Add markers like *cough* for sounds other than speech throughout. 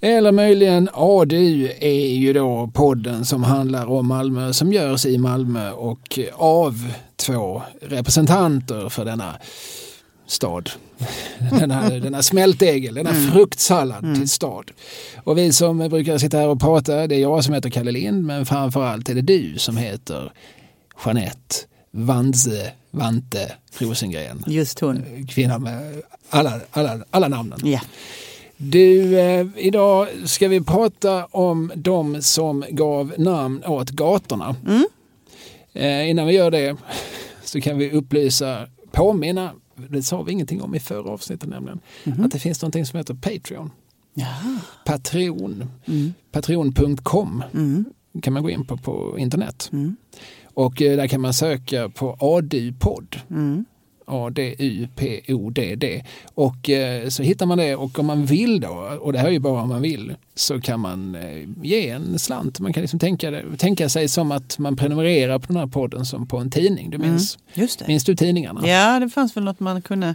Eller möjligen ADU är ju då podden som handlar om Malmö som görs i Malmö och av två representanter för denna stad. *laughs* Denna, denna smältdegel, denna Mm. fruktsallad Mm. till stad. Och vi som brukar sitta här och prata, det är jag som heter Kalle Lind men framförallt är det du som heter Jeanette Vanze Vante Rosengren. Just hon. Kvinna med alla, alla, alla namnen. Ja. Du, eh, idag ska vi prata om de som gav namn åt gatorna. Mm. Eh, innan vi gör det så kan vi upplysa, påminna, det sa vi ingenting om i förra avsnittet nämligen, Mhm. att det finns någonting som heter Patreon. Jaha. Patreon. Mm. Patreon.com Mm. kan man gå in på på internet. Mm. Och eh, där kan man söka på ADU-podd. Mm. A-D-U-P-O-D-D. Och eh, så hittar man det och om man vill då, och det här är ju bara om man vill, så kan man eh, ge en slant. Man kan liksom tänka, det, tänka sig som att man prenumererar på den här podden som på en tidning. Du minns, Just det. minns du tidningarna? Ja, det fanns väl något man kunde...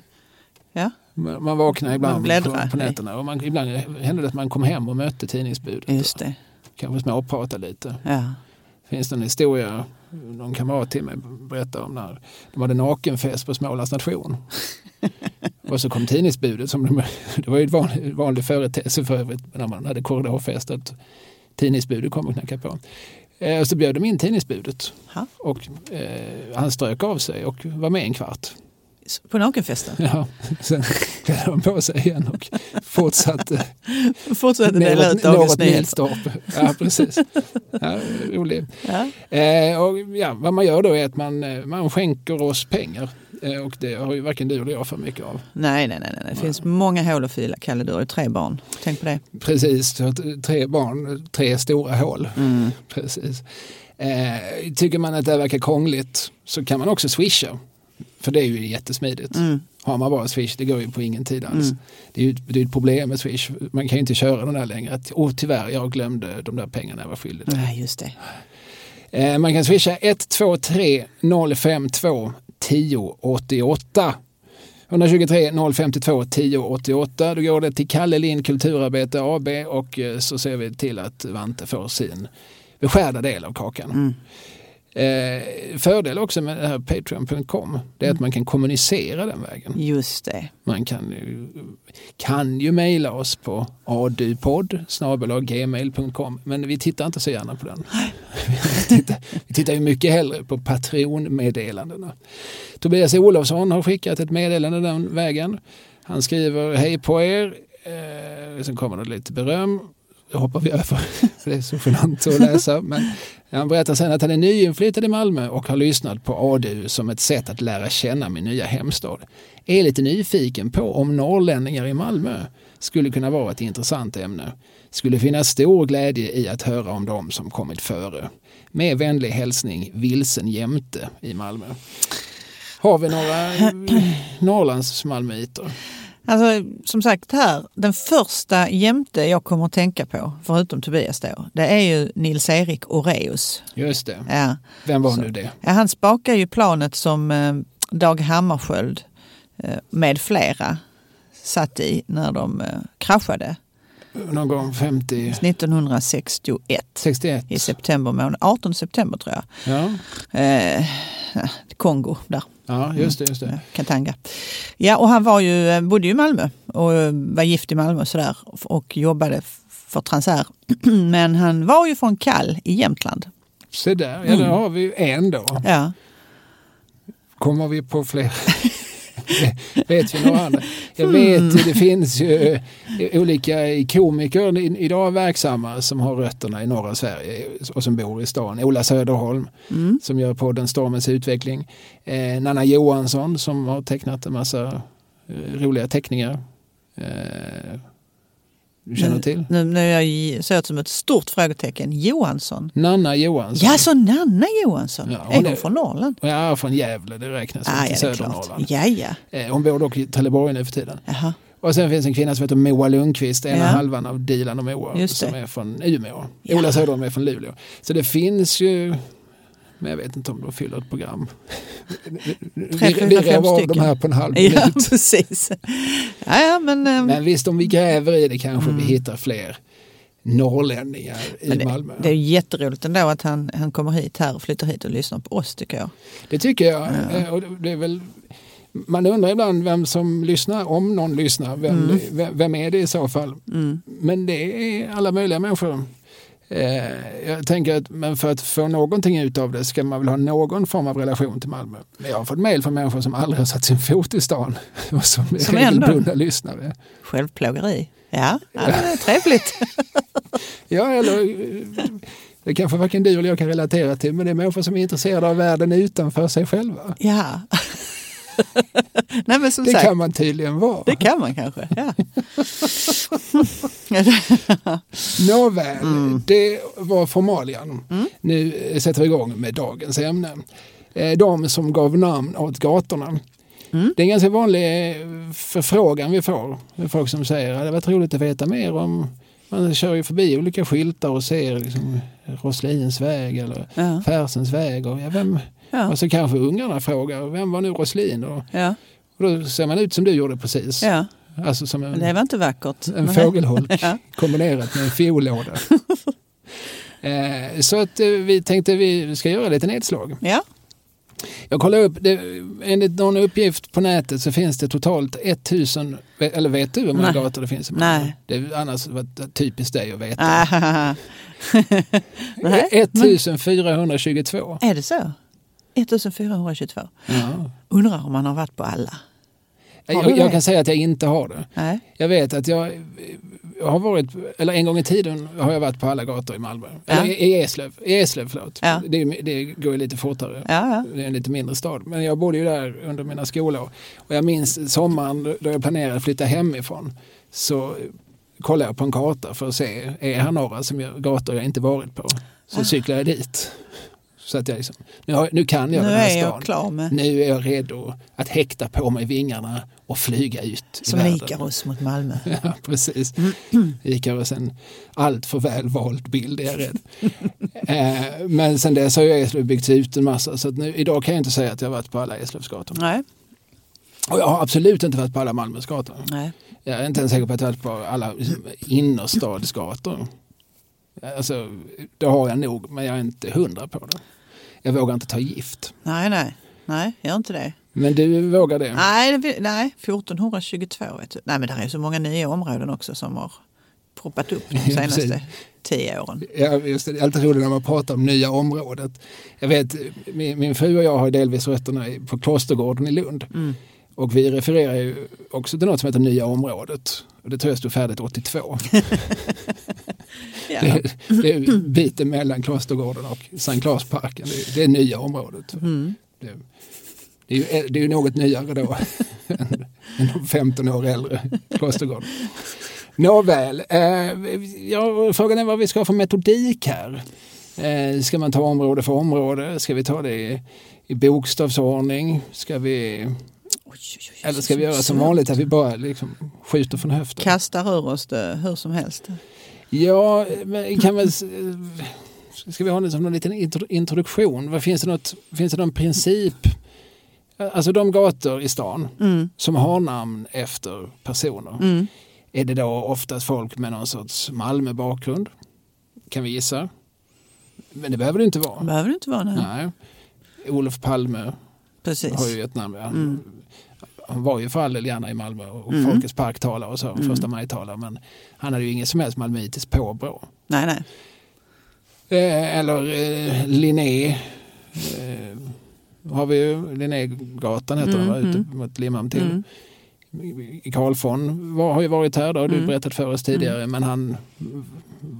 Ja, Man man vaknar Man ibland bläddrar. på, på nätterna och man, ibland hände det att man kom hem och mötte tidningsbudet. just det. Kanske småprata lite. Ja. finns det en historia, någon kamrat till mig berättar om när de hade nakenfest på Smålands nation. *laughs* och så kom tidningsbudet, som de, det var ju en vanlig, vanlig företeelse för övrigt när man hade korridorfest, att tidningsbudet kom och knackade på. Eh, och så bjöd de in tidningsbudet Ha. och eh, han strök av sig och var med en kvart. På nakenfesten. Ja, sen klädde de på sig igen och fortsatte Fortsätter dela ut dagens nyheter. Ja, precis. Ja, roligt. Ja. Eh, och ja, vad man gör då är att man, eh, man skänker oss pengar. Eh, och det har ju varken du eller jag för mycket av. Nej, nej, nej, nej. Det finns många hål att fylla. Kalle, du har ju tre barn. Tänk på det. Precis, eh, tre barn, tre stora hål. Mm. Precis. Eh, tycker man att det verkar krångligt så kan man också swisha. För det är ju jättesmidigt. Mm. Har man bara Swish, det går ju på ingen tid alls. Mm. Det är ju det är ett problem med Swish. Man kan ju inte köra den där längre. Att, Åh, tyvärr, jag glömde de där pengarna jag var skyldig. Nej, just det. Eh, man kan swisha 123 052 1088. 123 052 1088. Då går det till Kalle Lind Kulturarbete AB och eh, så ser vi till att Vante får sin beskärda del av kakan. Mm. Eh, fördel också med det här Patreon.com det är att man kan kommunicera den vägen. Just det. Man kan ju, kan ju mejla oss på adupodd gmail.com men vi tittar inte så gärna på den. *laughs* vi, tittar, vi tittar ju mycket hellre på Patreon-meddelandena. Tobias Olofsson har skickat ett meddelande den vägen. Han skriver hej på er. Eh, sen kommer det lite beröm. Det hoppar vi över, för *laughs* det är så genant att läsa. Men han berättar sen att han är nyinflyttad i Malmö och har lyssnat på ADU som ett sätt att lära känna min nya hemstad. Är lite nyfiken på om norrlänningar i Malmö skulle kunna vara ett intressant ämne. Skulle finnas stor glädje i att höra om dem som kommit före. Med vänlig hälsning Vilsen Jämte i Malmö. Har vi några *clears throat* Norrlands malmöiter? Alltså, som sagt här, den första jämte jag kommer att tänka på, förutom Tobias då, det är ju Nils-Erik Oreus. Just det. Ja. Vem var Så. nu det? Ja, han spakar ju planet som eh, Dag Hammarskjöld eh, med flera satt i när de eh, kraschade Någon gång 50, 1961 61? i september månad, 18 september tror jag. Ja, Eh, Kongo där. ja just det. Just det. Ja, Katanga. Ja, och han var ju, eh, bodde ju i Malmö och eh, var gift i Malmö och sådär och jobbade för Transair. *clears throat* Men han var ju från Kall i Jämtland. Se där, ja, där har vi en då. Ja, Kommer vi på fler? *laughs* *laughs* vet vi några andra? Jag vet, det finns ju eh, olika komiker idag verksamma som har rötterna i norra Sverige och som bor i stan. Ola Söderholm mm. som gör podden Stormens utveckling. Eh, Nanna Johansson som har tecknat en massa eh, roliga teckningar. Eh, du känner till? Nu, nu är jag ser ut som ett stort frågetecken. Johansson. Nanna Johansson. Ja, så Nanna Johansson. Ja, hon är hon är- från Norrland? Ja, från Gävle, det räknas Ah, ja, till är södra. Norrland. Ja, ja. Eh, Hon bor dock i Trelleborg nu för tiden. Jaha. Och sen finns en kvinna som heter Moa Lundqvist, ena Ja. halvan av Dilan och Moa, som är från Umeå. Ja. Ola Söderholm är från Luleå. Så det finns ju, men jag vet inte om de fyller ett program. vi *laughs* Tre, vi fyra, fem rev av de här på en halv Ja, minut. *laughs* precis. Ja, ja, men... ehm, Men visst, om vi gräver i det kanske Mm. vi hittar fler. norrlänningar i det, Malmö. det är jätteroligt ändå att han, han kommer hit här och flyttar hit och lyssnar på oss tycker jag. Det tycker jag. Eh, Och det är väl, man undrar ibland vem som lyssnar, om någon lyssnar. Vem, Mm. vem, vem är det i så fall? Men det är alla möjliga människor. Eh, jag tänker att men för att få någonting ut av det ska man väl ha någon form av relation till Malmö. Men jag har fått mejl från människor som aldrig har satt sin fot i stan *laughs* och som är Som ändå- regelbundna lyssnare. Självplågeri. Ja, ja det är trevligt. *laughs* Ja, eller det kanske varken du eller jag kan relatera till, men det är människor som är intresserade av världen utanför sig själva. ja. *laughs* Nej men som Det sagt, kan man tydligen vara. det kan man kanske. Ja. *laughs* Nåväl, Mm. det var formalian. Nu sätter vi igång med dagens ämne. Eh, De som gav namn åt gatorna. Mm. Det är en ganska vanlig eh, förfrågan vi får. Folk som säger att det varit roligt att veta mer om man kör ju förbi olika skyltar och ser liksom Roslins väg eller Ja. Färsens väg. Och, ja, vem, Ja. och så kanske ungarna frågar vem var nu Roslin? Och, Ja. och då ser man ut som du gjorde precis. ja, Alltså som en, det var inte vackert. en fågelholk *laughs* Ja. kombinerat med en fiollåda. *laughs* eh, så att eh, vi tänkte vi ska göra lite nedslag. Ja, Jag kollade upp, det, enligt någon uppgift på nätet så finns det totalt 1000, eller vet du hur många Nej. gator det finns i Malmö? Nej. Det är annars typiskt dig att veta. Ah. *laughs* Nej, 1422. är det så? 1422. Ja. Undrar om man har varit på alla. Jag, jag kan säga att jag inte har det. Nej. Jag vet att jag jag har varit, eller en gång i tiden har jag varit på alla gator i Malmö. Ja. Eller i Eslöv, i Eslöv förlåt. Ja. Det, det går ju lite fortare. Ja. Det är en lite mindre stad. Men jag bodde ju där under mina skolår. Och jag minns sommaren då jag planerade att flytta hemifrån. Så kollade jag på en karta för att se, är här några som jag, gator jag inte varit på? Så cyklade jag dit. Så att jag liksom, nu, har, nu kan jag Nu den här är stan. jag klar med Nu är jag redo att häkta på mig vingarna och flyga ut som. Ikaros mot Malmö. *laughs* Ja, precis. Ikaros en allt för väl vald bild är jag rädd. eh, men sen dess har ju Eslöv byggts ut en massa så nu, idag kan jag inte säga att jag varit på alla Eslövsgator. Nej, Och jag har absolut inte varit på alla Malmös gator. nej. Jag är inte ens säker på att jag varit på alla innerstadsgator. Alltså, det har jag nog, men jag är inte hundra på det. Jag vågar inte ta gift. Nej, nej. Nej, gör inte det. Men du vågar det? Nej, det- nej 1422 vet du. Nej, men det är så många nya områden också som har proppat upp de *laughs* Ja, senaste precis. tio åren. Ja, just det. det är alltid roligt när man pratar om nya området. Jag vet, min, min fru och jag har delvis rötterna på Klostergården i Lund. Mm. Och vi refererar ju också till något som heter Nya området. Och det tror jag stod färdigt 82. *laughs* Ja. Det, det är biten mellan Klostergården och Sankt Claesparken. Det, är- det är nya området. Mm. Det, det, är ju, det är ju något nyare då *laughs* än än de 15 år äldre Klostergården. Nåväl, eh, ja, frågan är vad vi ska ha för metodik här. Eh, ska man ta område för område? Ska vi ta det i, i bokstavsordning? Ska vi, Oj, oj, oj, eller ska vi göra som vanligt att vi bara liksom skjuter från höften? Kastar ur oss det hur som helst. Ja, men kan väl... Ska vi ha det som någon liten intro- introduktion? Vad finns, det något, finns det någon princip? Alltså de gator i stan Mm. som har namn efter personer. Mm. Är det då oftast folk med någon sorts Malmö-bakgrund? Kan vi gissa. Men det behöver det inte vara. behöver det inte vara. Nej. Nej. Olof Palme Precis. har ju ett namn. Han, Mm. han var ju för all del gärna i Malmö och Mm. Folkets parktalare och så, Mm. första majtalare. Men han hade ju ingen som helst malmöitiskt påbrå. Nej, nej. Eh, eller eh, Linné. Eh, har vi ju Linnégatan heter den, va, Mm, ute mm. mot Limhamn till. Mm. I Karlsson var, har ju varit här, det har du Mm. berättat för oss tidigare. Men han,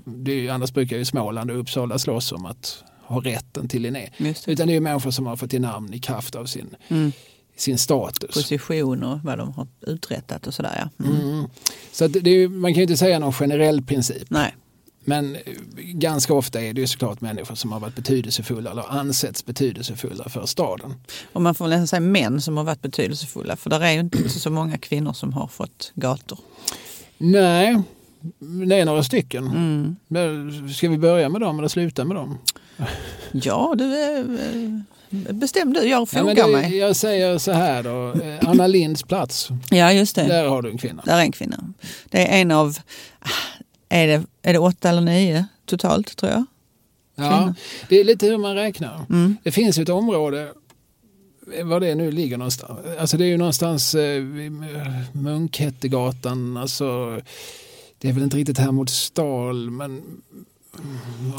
det är ju, annars brukar ju Småland och Uppsala slåss om att ha rätten till Linné. Det. Utan det är människor som har fått till namn i kraft av sin, Mm. sin status. Position och vad de har uträttat och sådär. Ja. Mm. Mm. Så det är, man kan ju inte säga någon generell princip. Nej. Men eh, ganska ofta är det ju såklart människor som har varit betydelsefulla eller ansetts betydelsefulla för staden. Och man får nästan säga män som har varit betydelsefulla. För där är ju inte så många kvinnor som har fått gator. Nej, det är några stycken. Mm. Ska vi börja med dem eller sluta med dem? Ja, du är, eh, bestäm du. Jag Ja, fogar det, mig. jag säger så här då, eh, Anna Linds plats, Ja, just det. där har du en kvinna. Där är en kvinna. Det är en av... är det, är det åtta eller nio totalt tror jag. Ja, Kvinnor. det är lite hur man räknar. Mm. Det finns ett område, var det nu ligger någonstans, alltså det är ju någonstans eh, vid Munkhättegatan, alltså det är väl inte riktigt här mot Stal, men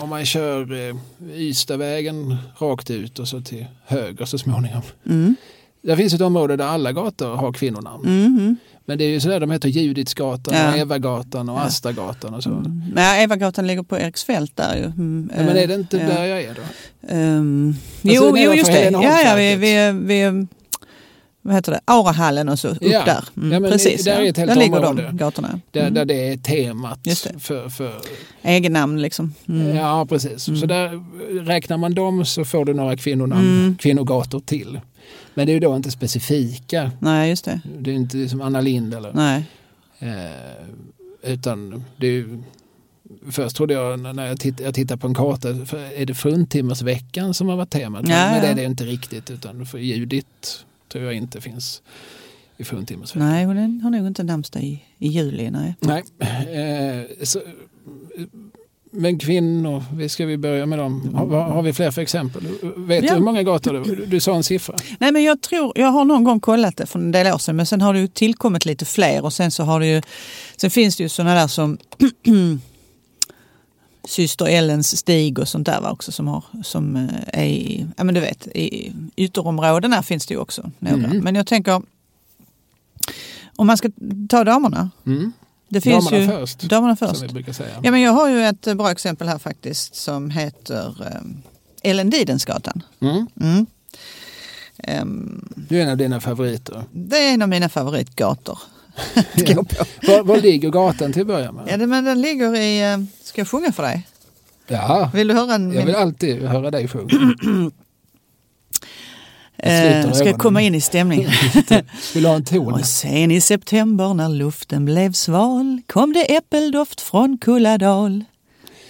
om man kör eh, Ystadvägen rakt ut och så till höger så småningom. Mm. Det finns ett område där alla gator har kvinnonamn. Mhm. Men det är ju sådär de heter Juditsgatan, Ja. och Evagatan och Astagatan och så. Men ja, Evagatan ligger på Eriksfält där ju. Mm, Ja, men är det eh, inte ja. där jag är då? Um, Alltså, jo, jo, just det. Ja, ja, vi, vi, vi, vad heter det? Aurahallen och så upp Ja. där. Mm, Ja, men precis, där är ja. där ligger de gatorna. Där, Mm. där det är temat Just det. för, för Egennamn liksom. Mm. Ja, precis. Så Mm. där räknar man dem så får du några kvinnonamn, Mm. kvinnogator till. Men det är ju då inte specifika. Nej, just det. Det är inte som Anna Lind eller... Nej. Eh, utan det är ju... Först trodde jag när jag, titt, jag tittade på en karta, är det fruntimmersveckan som har varit temat? Ja, men det ja. är det inte riktigt utan för Judit tror jag inte finns i fruntimmersveckan. Nej, hon har nog inte namnsdag i, i juli. Nej. Nej. Eh, så, men kvinnor, vi ska vi börja med dem. Har, vad har vi fler för exempel? Vet Ja. du hur många gator du, du sa en siffra? Nej, men jag tror, jag har någon gång kollat det för en del år sedan, men sen har det ju tillkommit lite fler och sen så har det ju, sen finns det ju sådana där som *clears throat* Syster Ellens stig och sånt där va, också som, har, som eh, är i, ja men du vet, i ytterområdena finns det ju också några. Mm. Men jag tänker, om man ska ta damerna. Mm. Det finns Damerna ju, först, Damerna först. Som vi brukar säga. Ja, men jag har ju ett bra exempel här faktiskt som heter um, Ellen Didensgatan. Mm. Mm. Ehm, Du är en av dina favoriter. det är en av mina favoritgator. *laughs* på. Var, var ligger gatan till att börja med? Ja, det, men den ligger i... eh, Ska jag sjunga för dig? Ja, Vill du höra en? jag vill alltid höra dig sjunga. *clears throat* eh, sluter ska jag komma in i stämningen? *laughs* Vill du ha en ton? Och sen i september när luften blev sval kom det äppeldoft från Kulladal.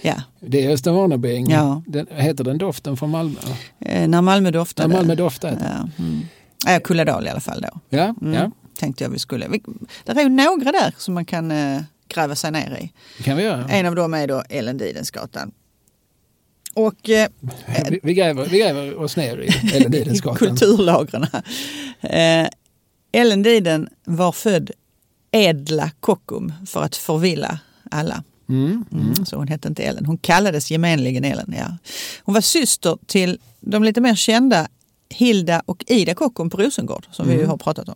Ja, Det är Östervarnebäng. Ja. Den, heter den doften från Malmö? eh, när Malmö doftade. När Malmö doftar? Ja, mm. ja, Kulladal i alla fall då. Ja, Mm. ja, Tänkte jag vi skulle. Vi, det är ju några där som man kan eh, gräva sig ner i. det kan vi göra. En av dem är då Ellen Didensgatan. Och eh, Vi, vi, gräver, vi gräver oss ner i Ellen *laughs* Didensgatan. kulturlagren. Eh, Ellen Diden var född Edla Kockum för att förvilla alla. Mm. Mm, så hon hette inte Ellen. Hon kallades gemenligen Ellen. Ja. Hon var syster till de lite mer kända Hilda och Ida Kockum på Rosengård som vi Mm. har pratat om.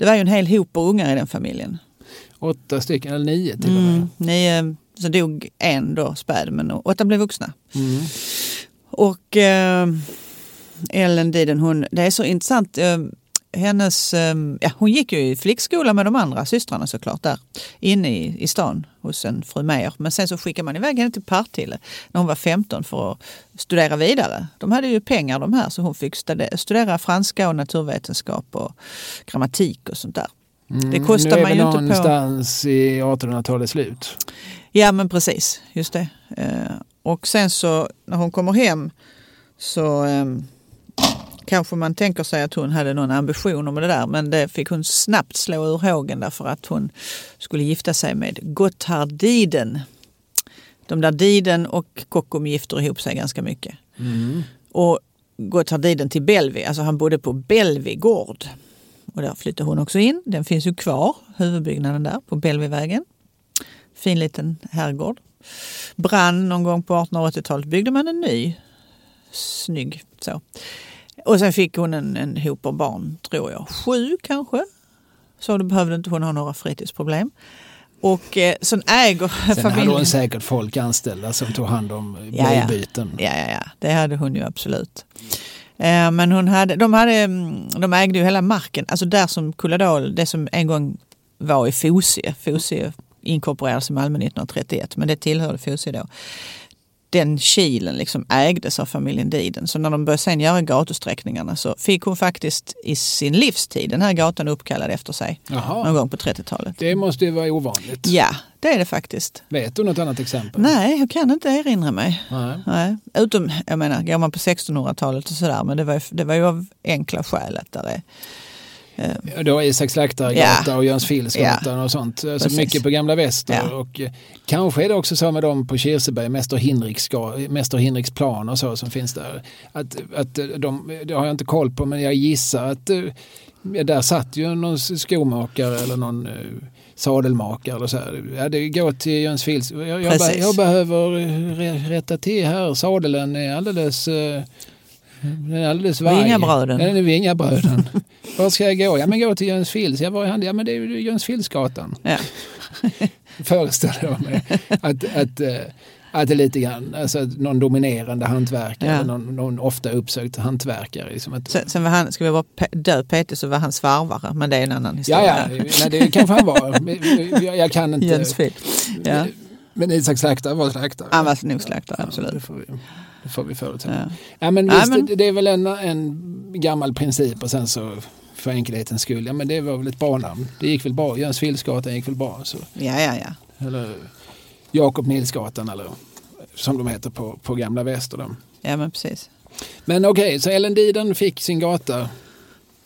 Det var ju en hel hop ungar i den familjen. Åtta stycken, eller nio till och med. Mm, nio, så dog en då späd men åtta blev vuxna. Mm. Och eh, Ellen Diden, hon, det är så intressant. Eh, hennes, eh, ja, hon gick ju i flickskola med de andra systrarna såklart där inne i, i stan hos en fru Meijer. Men sen så skickade man iväg henne till Partille när hon var 15 för att studera vidare. De hade ju pengar de här så hon fick studera, franska och naturvetenskap och grammatik och sånt där. Mm. Det kostar nu är man vi ju inte på- någonstans i 1800-talets slut. Ja men precis, just det. Eh, och sen så när hon kommer hem så eh, kanske man tänker sig att hon hade någon ambition med det där men det fick hon snabbt slå ur hågen därför att hon skulle gifta sig med Gotthard Diden. De där Diden och Kockum gifter ihop sig ganska mycket. Mm. Och Gotthard Diden till Bellevue, alltså han bodde på Bellevue gård. Och där flyttade hon också in. Den finns ju kvar, huvudbyggnaden där på Bellevuevägen. Fin liten herrgård. Brann någon gång på 1880-talet byggde man en ny. Snygg så. Och sen fick hon en, en hop av barn, tror jag. Sju kanske. Så då behövde inte hon ha några fritidsproblem. Och eh, sen äger Sen hade familjen... hon säkert folk anställda som tog hand om blöjbyten. Ja, ja, ja, det hade hon ju absolut. Eh, Men hon hade, de, hade, mm, de ägde ju hela marken, alltså där som Kulladal, det som en gång var i Fosie. Fosie inkorporerades i Malmö 1931, men det tillhörde Fosie då. Den kilen liksom ägdes av familjen Diden. Så när de började sen göra gatusträckningarna så fick hon faktiskt i sin livstid den här gatan uppkallad efter sig. Någon Jaha, gång på 30-talet. det måste ju vara ovanligt. Ja, det är det faktiskt. Vet du något annat exempel? Nej, jag kan inte erinra mig. Nej. Nej, utom, jag menar, går man på 1600-talet och sådär, men det var, ju- det var ju av enkla skäl att där är Ja, Då Isak Slaktargatan Ja. och Jönsfilsgatan och sånt. Alltså Precis. mycket på Gamla Väster. Ja. Och eh, kanske är det också så med dem på Kirseberg, Mäster Hinriks, Mäster Hinriks plan och så som finns där. Att, att eh, de, det har jag inte koll på men jag gissar att eh, där satt ju någon skomakare eller någon eh, sadelmakare eller så här. Ja, det går till Jönsfils. Jag, jag, be, jag behöver eh, rätta till här. Sadeln är alldeles eh, den är alldeles vaj. Vingabröden. Den är Vingabröden. Var ska jag gå? Ja men gå till Jönsfils. Jag var i hand. Ja men det är ju Jönsfilsgatan. Ja. *laughs* Föreställer jag mig. Att, att, eh, att det är lite grann, alltså någon dominerande hantverkare, Ja. någon, någon ofta uppsökt hantverkare. Liksom att, Sen, sen var han, ska vi vara dö Peter så var han svarvare, men det är en annan ja, historia. ja, nej, det kanske han var. *laughs* Jag, jag kan inte. Jens Fil. Ja. Men Isak Slaktare var slaktare. Han var nog slaktare, Ja, absolut. Vi, det får vi förutsätta. Ja. Ja, men Ja, visst, men- Det, det är väl en, en gammal princip och sen så för enkelhetens skull, ja men det var väl ett bra namn. Det gick väl bra, Jönsfilsgatan gick väl bra. Så, ja, ja, ja. eller Jakob Nilsgatan eller som de heter på, på Gamla Väster. Ja, men precis. Men okej, så Ellen Diden fick sin gata.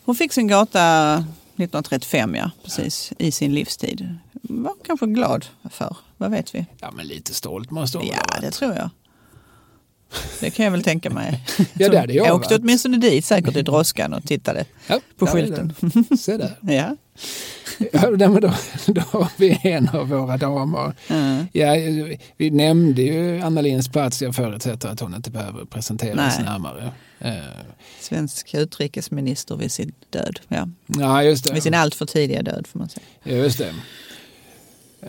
Hon fick sin gata 1935, ja, precis, i sin livstid. Var kanske glad för, vad vet vi? Ja men lite stolt måste hon Ja, det tror jag. Det kan jag väl tänka mig. *laughs* Ja, det hade jag jag åkte varit. åtminstone dit säkert i droskan och tittade Ja, på är skylten. det. Se där. *laughs* Ja. Ja, men då, då har vi en av våra damer. Mm. Ja, vi nämnde ju Anna Lindhs plats. Jag förutsätter att hon inte behöver presenteras Nej. närmare. Eh, Svensk utrikesminister vid sin död. Ja. Ja, just Vid sin det. alltför tidiga död får man säga. Just det.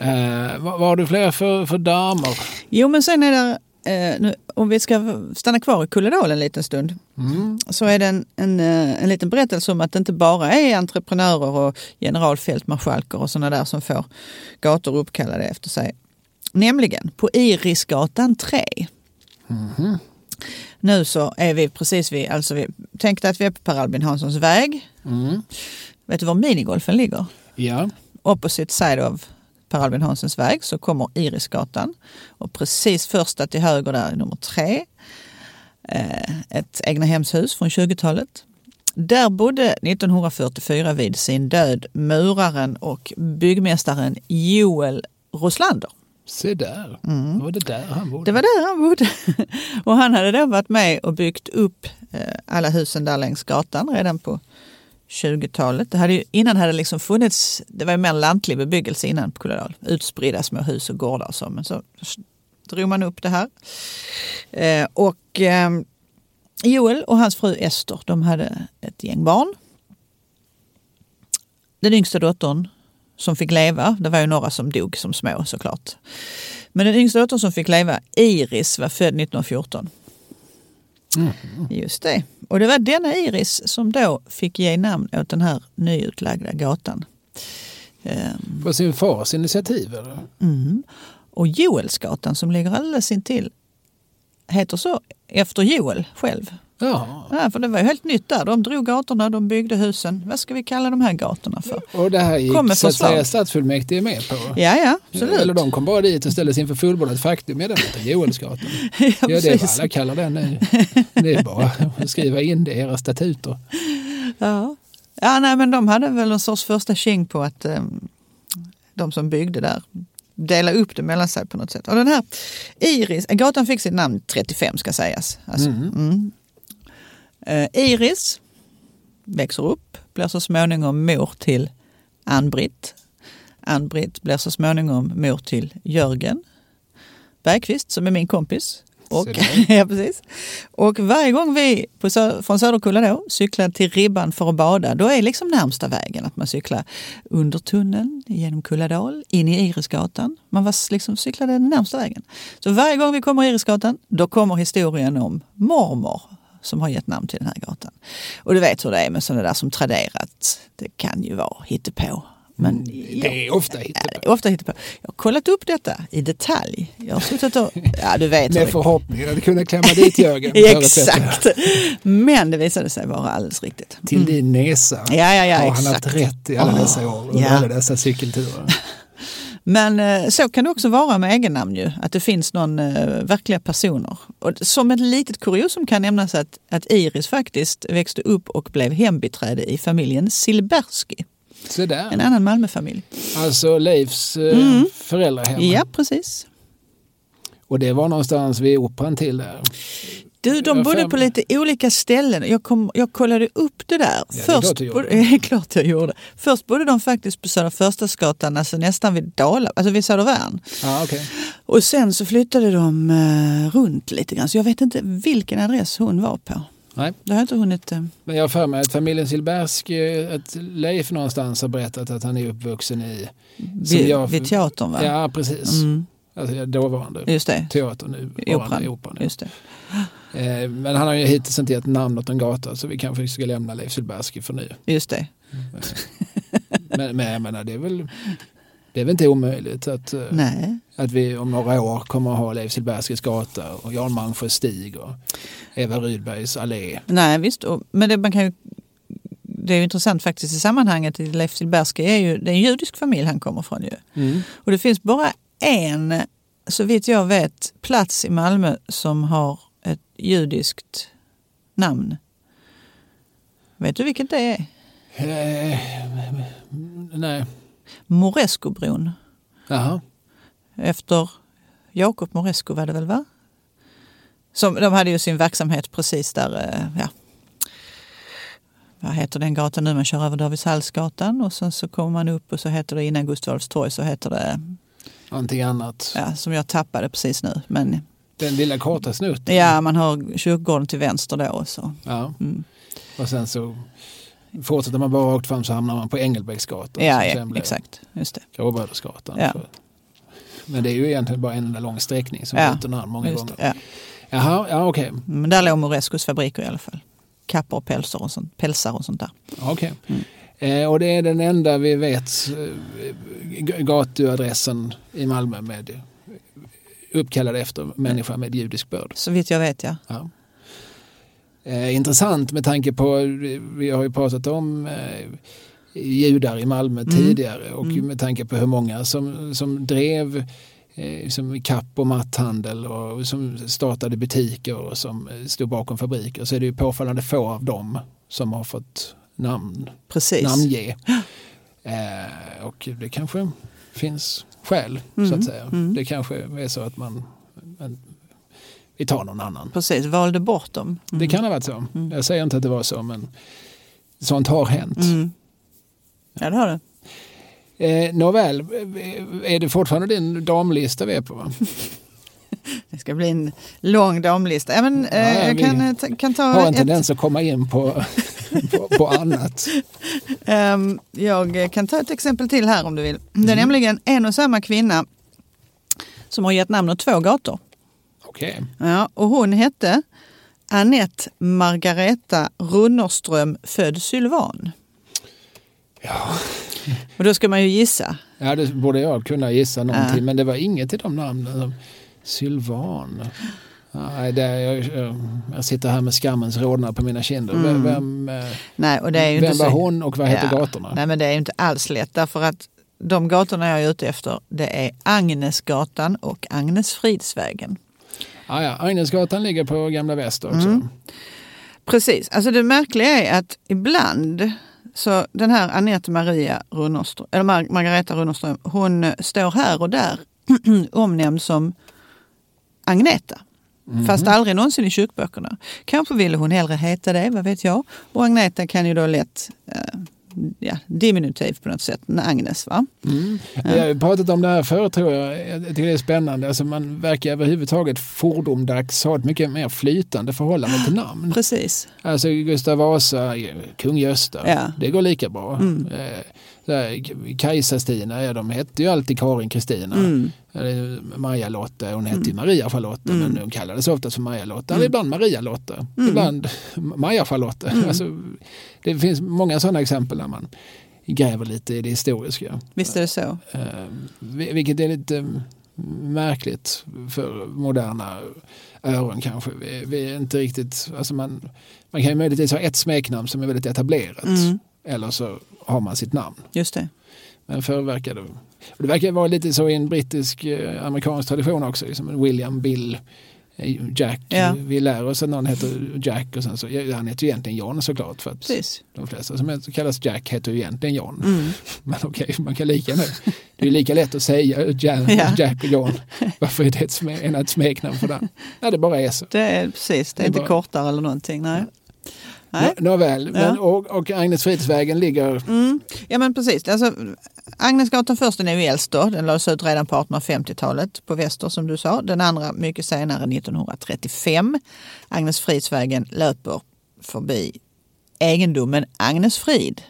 Eh, vad, vad har du fler för, för damer? Jo men sen är det, eh, nu, om vi ska stanna kvar i Kulledal en liten stund, Mm. så är det en, en, eh, en liten berättelse om att det inte bara är entreprenörer och generalfältmarskalker och sådana där som får gator uppkallade efter sig. Nämligen på Irisgatan 3. Mhm. Nu så är vi precis vid, alltså vi tänkte att vi är på Per Albin Hanssons väg. Mm. Vet du var minigolfen ligger? Ja, opposite side av Per Albin Hanssons väg så kommer Irisgatan och precis första till höger där är nummer tre. Eh, ett egnahemshus från 20-talet. Där bodde 1944 vid sin död muraren och byggmästaren Joel Roslander. se där. Var det där han bodde? Det var där han bodde. *laughs* Och han hade då varit med och byggt upp eh, alla husen där längs gatan redan på 20-talet. Det hade ju, innan hade det liksom funnits, det var ju mer lantlig bebyggelse innan på Kulladal. Utspridda små hus och gårdar och så. Men så drog man upp det här. Eh, och eh, Joel och hans fru Ester, de hade ett gäng barn. Den yngsta dottern som fick leva, det var ju några som dog som små såklart. Men den yngsta dottern som fick leva, Iris, var född 1914. Mm. Just det. Och det var denna Iris som då fick ge namn åt den här nyutlagda gatan. Ehm, På sin fars initiativ? Eller? Mm. Och Joelsgatan som ligger alldeles intill heter så efter Joel själv. Ja. Ja, för det var helt nytt där. De drog gatorna, de byggde husen. Vad ska vi kalla de här gatorna för? Och det här gick så att säga stadsfullmäktige med på? Ja, ja, absolut. Eller de kom bara dit och ställdes inför fullbordat faktum. Ja, den heter Joelsgatan. *laughs* ja, Ja, det är vad alla kallar den nu. Det är bara att skriva in det i era statuter. Ja. ja, nej men de hade väl en sorts första tjing på att eh, de som byggde där dela upp det mellan sig på något sätt. Och den här Iris, gatan fick sitt namn 35 ska sägas. Alltså, Mm. mm. Eh, Iris växer upp, blir så småningom mor till Ann-Britt. Ann-Britt blir så småningom mor till Jörgen Bergqvist som är min kompis. Och, *laughs* ja, precis. och varje gång vi på, Sö- från Söderkulla då cyklar till Ribban för att bada, då är liksom närmsta vägen att man cyklar under tunneln, genom Kulladal, in i Irisgatan. Man var liksom cyklade den närmsta vägen. Så varje gång vi kommer i Irisgatan, då kommer historien om mormor som har gett namn till den här gatan. Och du vet hur det är med sådana där som traderat. Det kan ju vara hittepå. Men Det är ofta hittepå. är ofta hittepå. Jag har kollat upp detta i detalj. Jag har suttit och... Ja, du vet. Med förhoppningen att kunna klämma dit Jörgen. *laughs* jag. Exakt. Men det visade sig vara alldeles riktigt. Till din näsa Ja, ja, ja, har han exakt. haft rätt i alla Åh, dessa år. Ja. alla dessa cykelturer. *laughs* Men eh, så kan det också vara med egennamn ju, att det finns någon eh, verkliga personer. Och som ett litet kuriosum kan nämnas att, att Iris faktiskt växte upp och blev hembiträde i familjen där. En annan Malmöfamilj. Alltså Leifs eh, Mm. föräldrar hemma. Ja, precis. Och det var någonstans vid operan till där. Du, de bodde fem- på lite olika ställen. Jag, kom, jag kollade upp det där. är Först det är *laughs* klart jag gjorde. Först bodde de faktiskt på Södra Förstadsgatan, alltså nästan vid Dala, alltså vid Södervärn. Ja, okej. Och sen så flyttade de eh, runt lite grann, så jag vet inte vilken adress hon var på. Nej. Det har jag inte hunnit... Eh, Men jag har för mig att familjen Silbersky, att Leif någonstans har berättat att han är uppvuxen i... Vid, jag- vid teatern va? Ja, precis. Mm, Alltså, dåvarande just det. teater nu. Operan. Operan. Just det. Eh, Men han har ju hittills inte gett namn åt en gata så vi kanske ska lämna Leif Silbersky för nu. Just det. Men, men jag menar, det är väl, det är väl inte omöjligt att, eh, Nej. att vi om några år kommer att ha Leif Silberskys gata och Jan Malmsjös stig och Eva Rydbergs allé. Nej, visst. Men det, man kan ju, det är ju intressant faktiskt i sammanhanget. Leif Silbersky är ju det är en judisk familj han kommer från ju. Mm. Och det finns bara en, så vitt jag vet, plats i Malmö som har ett judiskt namn. Vet du vilket det är? Eh, nej, Moreskobron. jaha. Efter Jakob Moresco var det väl va? Som, de hade ju sin verksamhet precis där, eh, ja. Vad heter den gatan nu? Man kör över Davidshallsgatan och sen så kommer man upp och så heter det innan Gustav Adolfs torg så heter det, Någonting annat. ja, som jag tappade precis nu. Men Den lilla korta snutten. ja, man har kyrkogården till vänster då. Så. Ja. Mm. Och sen så fortsätter man bara rakt fram så hamnar man på Engelbrektsgatan. Ja, ja exakt. Just det. Gråbrödersgatan. Ja. För- Men det är ju egentligen bara en enda lång sträckning som Ja, byter namn många Just gånger. det, ja. Jaha, ja okej. Men där låg Morescos fabriker i alla fall. Kappor och pälsar och sånt, pälsar och sånt där. okej. Mm. Eh, och det är den enda vi vet eh, gatuadressen i Malmö med eh, uppkallad efter människa med judisk börd. Så vitt jag vet ja. Ja. Eh, intressant med tanke på, vi har ju pratat om eh, judar i Malmö Mm. tidigare och Mm. med tanke på hur många som, som drev eh, som kapp och matthandel och som startade butiker och som eh, stod bakom fabriker så är det ju påfallande få av dem som har fått namn, Precis. namnge. Eh, och det kanske finns skäl så Mm. att säga. Mm. Det kanske är så att man, man vi tar någon annan. Precis, valde bort dem. Mm. Det kan ha varit så. Mm. Jag säger inte att det var så men sånt har hänt. Mm. Ja det har det. Eh, nåväl, eh, är det fortfarande din damlista vi är på? *laughs* *laughs* Det ska bli en lång damlista. Ja, men, eh, Ja, ja, jag kan, eh, kan ta Har en ett, tendens att komma in på, *laughs* på, på annat. ehm, jag kan ta ett exempel till här om du vill. Det är Mm. nämligen en och samma kvinna som har gett namn åt två gator. Okej. Ja, och hon hette Annette Margareta Runnerström född Sylvan. Ja. Och då ska man ju gissa. ja, det borde jag kunna gissa någonting Ja. men det var inget i de namnen. Sylvan. Nej, det är, jag, jag sitter här med skammens rodnad på mina kinder. Mm. Vem, Nej, och det är ju vem inte var så... hon och vad heter Ja. gatorna? Nej, men det är ju inte alls lätt därför att de gatorna jag är ute efter det är Agnesgatan och Agnesfridsvägen. Ah, ja, Agnesgatan ligger på Gamla Väster också. Mm. Precis, alltså det märkliga är att ibland så den här Anette Maria Runnerström, eller Mar- Margareta Runnerström, hon står här och där *clears throat* omnämnd som Agneta. Mhm. Fast aldrig någonsin i kyrkböckerna. Kanske ville hon hellre heta det, vad vet jag. Och Agneta kan ju då lätt eh, ja, diminutiv på något sätt, Agnes. Va? Mm. Vi har pratat om det här förut tror jag. Jag tycker det är spännande. Alltså man verkar överhuvudtaget fordomdags ha ett mycket mer flytande förhållande till namn. Precis. Alltså Gustav Vasa, kung Gösta, Ja. det går lika bra. Mm. Eh, Kajsa-Stina, ja, de hette ju alltid Karin Kristina. Mm. Eller Maja-Lotta, hon hette ju Maria-Charlotta Mm. men hon kallades ofta för Maja-Lotta. Mm. Ibland Maria-Lotta, Mm. ibland Maja-Charlotta. Mm. Alltså, det finns många sådana exempel när man gräver lite i det historiska. Visst är det så. Eh, vil- vilket är lite mm, märkligt för moderna öron kanske. Vi, vi är inte riktigt, alltså man, man kan ju möjligtvis ha ett smeknamn som är väldigt etablerat. Mm. Eller så har man sitt namn. Just det. Men förr verkade det verkar vara lite så i en brittisk eh, amerikansk tradition också. Liksom William, Bill, eh, Jack. Ja. Vi lär oss att någon heter Jack och sen så, ja, han heter ju egentligen John såklart. För att Precis. de flesta som kallas Jack heter ju egentligen John. Mm. *laughs* Men okej, man kan lika nu. Det är ju lika lätt att säga Jack, Ja. Jack och John. Varför är det ett, sme, än ett smeknamn för det? Nej, det bara är så. Det är precis, det är Det inte bara- kortare eller någonting. Nej. Nej. Nå, nåväl, men, Ja. och, och Agnes Fritidsvägen ligger Mm. Ja men precis. Alltså, Agnesgatan först den är ju äldst då. Den lades ut redan på 1850-talet på Väster som du sa. Den andra mycket senare 1935. Agnes Fridsvägen löper förbi egendomen Agnesfrid.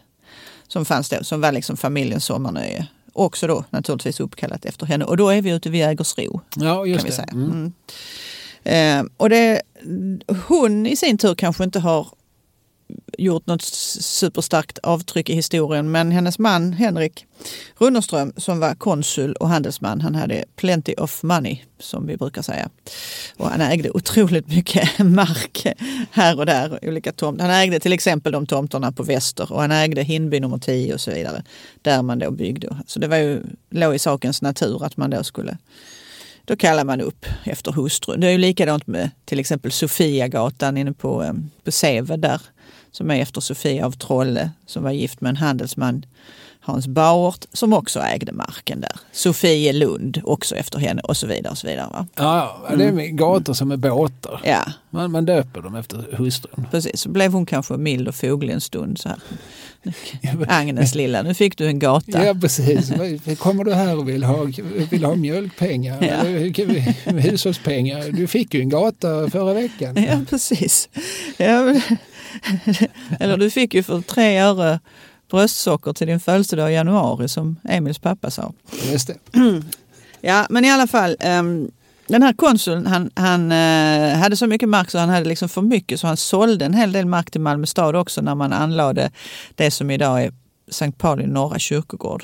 Som fanns då, som var liksom familjens sommarnöje. Också då naturligtvis uppkallat efter henne. Och då är vi ute vid Jägersro Ja, just kan vi det. säga. Mm. Mm. Eh, och det, hon i sin tur kanske inte har gjort något superstarkt avtryck i historien men hennes man Henrik Runnerström som var konsul och handelsman han hade plenty of money som vi brukar säga. Och han ägde otroligt mycket *laughs* mark här och där, olika tomter. Han ägde till exempel de tomterna på Väster och han ägde Hindby nummer 10 och så vidare. Där man då byggde. Så det var ju, låg i sakens natur att man då skulle då kallar man upp efter hustrun. Det är ju likadant med till exempel Sofiagatan inne på, eh, på Säve där. Som är efter Sofia av Trolle som var gift med en handelsman, Hans Bauert, som också ägde marken där. Sofie Lund, också efter henne och så vidare. Och så vidare va? Ja, det är med gator som är båtar. Ja, Man, man döper dem efter hustrun. precis. Så blev hon kanske mild och foglig en stund så här. Agnes lilla, nu fick du en gata. Ja, precis. Kommer du här och vill ha, vill ha mjölkpengar? Ja. Hushållspengar? Du fick ju en gata förra veckan. Ja, precis. Ja, men, *laughs* eller du fick ju för tre öre bröstsocker till din födelsedag i januari som Emils pappa sa. Just det. *clears throat* Ja, men i alla fall. ehm, den här konsuln han, han eh, hade så mycket mark så han hade liksom för mycket så han sålde en hel del mark till Malmö stad också när man anlade det som idag är Sankt Pauli norra kyrkogård.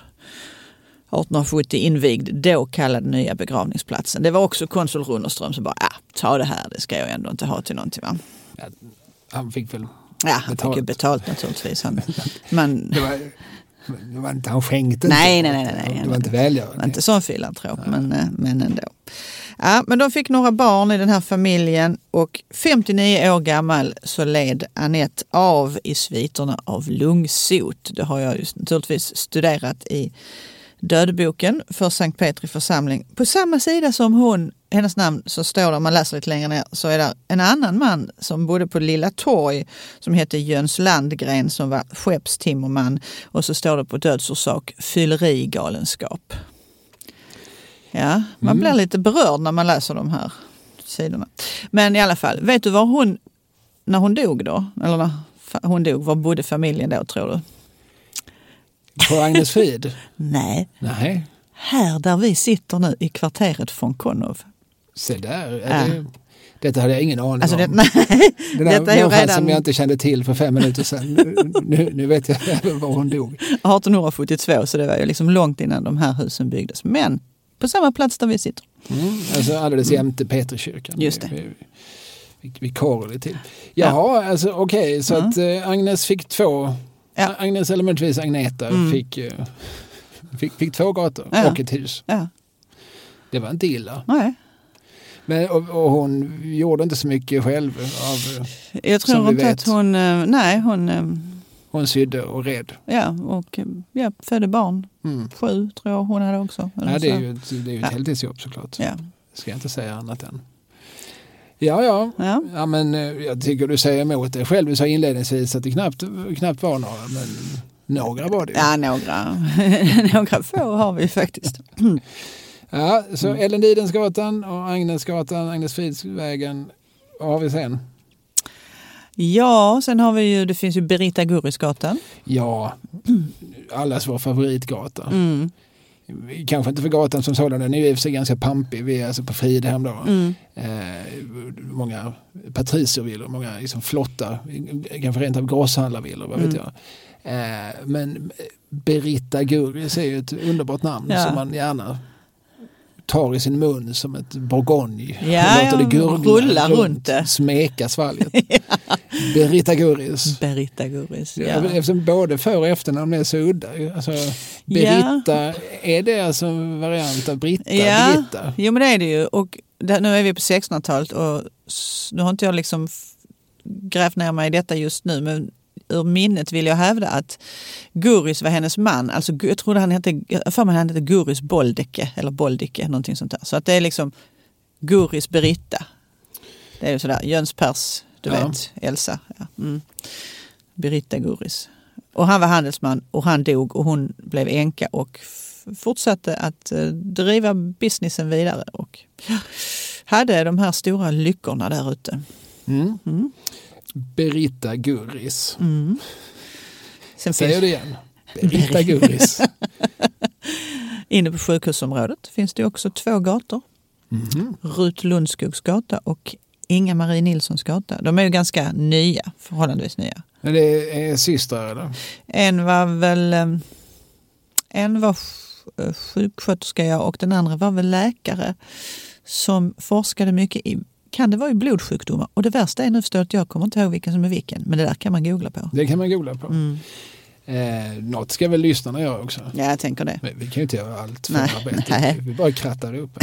1870 invigd, då kallad nya begravningsplatsen. Det var också konsul Runnerström som bara, ah, ta det här, det ska jag ändå inte ha till någonting. Va? Ja, han fick väl... Ja, han fick ju Betalt. betalt naturligtvis. Han, *laughs* men Det var, det var inte, han skänkte Nej, inte. nej, nej, nej. Det var inte välgörande. var inte sån filantrop, men, eh, men ändå. Ja, men de fick några barn i den här familjen och 59 år gammal så led Annette av i sviterna av lungsot. Det har jag just naturligtvis studerat i dödboken för Sankt Petri församling. På samma sida som hon, hennes namn, så står det, om man läser lite längre ner, så är det en annan man som bodde på Lilla Torg som hette Jöns Landgren som var skeppstimmerman. Och så står det på dödsorsak fyllerigalenskap. Ja, man Mm. blir lite berörd när man läser de här sidorna. Men i alla fall, vet du var hon, när hon dog då, eller när hon dog, var bodde familjen då tror du? På Agnes Frid? *laughs* Nej, Nej, här där vi sitter nu i kvarteret von Konov. Se där. Ja. Det, detta hade jag ingen aning Alltså det, om. nej, Den där detta är människan redan som jag inte kände till för fem minuter sedan. Nu, nu vet jag *laughs* var hon dog. 1872 så det var ju liksom långt innan de här husen byggdes. Men på samma plats där vi sitter. Mm, alltså alldeles jämte Peterskyrkan. Just det. Vi, vi, vi till. Jaha, alltså okej, så Mm. att eh, Agnes fick två. Ja. Agnes eller möjligtvis Agneta Mm. fick, eh, fick, fick två gator Ja. och ett hus. Ja, Det var inte illa. nej. Men, och, och hon gjorde inte så mycket själv. Av, Jag tror inte vet. att hon, eh, nej hon, eh, hon sydde och red. ja och eh, ja, födde barn. Mm. Sju tror jag hon hade också. Ja, det är ju ett, det är ju ett Ja. heltidsjobb såklart. Ja. Ska jag inte säga annat än. Ja, ja. Ja. Ja, men jag tycker du säger emot dig själv. Du sa inledningsvis att det knappt, knappt var några, men några var det ju. Ja, några, *laughs* några få har vi faktiskt. *clears throat* Ja, så Mm. Ellen Lidensgatan och Agnesgatan, Agnes Fridsvägen. Vad har vi sen? Ja, sen har vi ju, det finns ju Berita Gurrisgatan. Ja, allas vår favoritgata. Mm. Kanske inte för gatan som sådan, den är ju i och för sig ganska pampig. Vi är alltså på Fridhem då. Mm. Eh, många patriciervillor, många liksom flotta, kanske rent av grosshandlarvillor, vad vet Mm. jag. Eh, men Beritta Gurris är ju ett underbart namn Ja. som man gärna tar i sin mun som ett bourgogne. Ja, och *laughs* låter det ja, gurgla rullar runt det. Smeka svalget. *laughs* Berita Guris. Berita Guris. Ja. Ja. Eftersom både för och efternamn är så udda. Alltså, Berita, är det alltså en variant av Britta? Ja, Birgitta? jo men det är det ju. Och där, nu är vi på 1600-talet och nu har inte jag liksom grävt ner mig i detta just nu men ur minnet vill jag hävda att Guris var hennes man. Alltså, jag trodde han hette, för mig han hette Guris Boldike eller Boldike, någonting sånt där. Så att det är liksom Guris Beritta. Det är ju sådär, Jönspers, du Ja. vet, Elsa. Ja. Mm. Beritta Guris. Och han var handelsman och han dog och hon blev änka och fortsatte att eh, driva businessen vidare och hade de här stora lyckorna där ute. Mm. Mm. Berita Guris. Mm. Sen Säger det igen. Berita *laughs* Guris. inne på sjukhusområdet finns det också två gator. Mhm. Rut Lundskogs gata och Inga-Marie Nilssons gata. De är ju ganska nya, förhållandevis nya. Men det är systrar eller? En var väl eh, en var eh, sjuksköterska och den andra var väl läkare som forskade mycket i kan det vara i blodsjukdomar? Och det värsta är nu förstår att jag kommer inte ihåg vilken som är vilken. Men det där kan man googla på. Det kan man googla på. Mm. Eh, något ska väl lyssnarna göra också. Ja, jag tänker det. Men vi kan ju inte göra allt förarbete. nej. Vi bara krattar upp.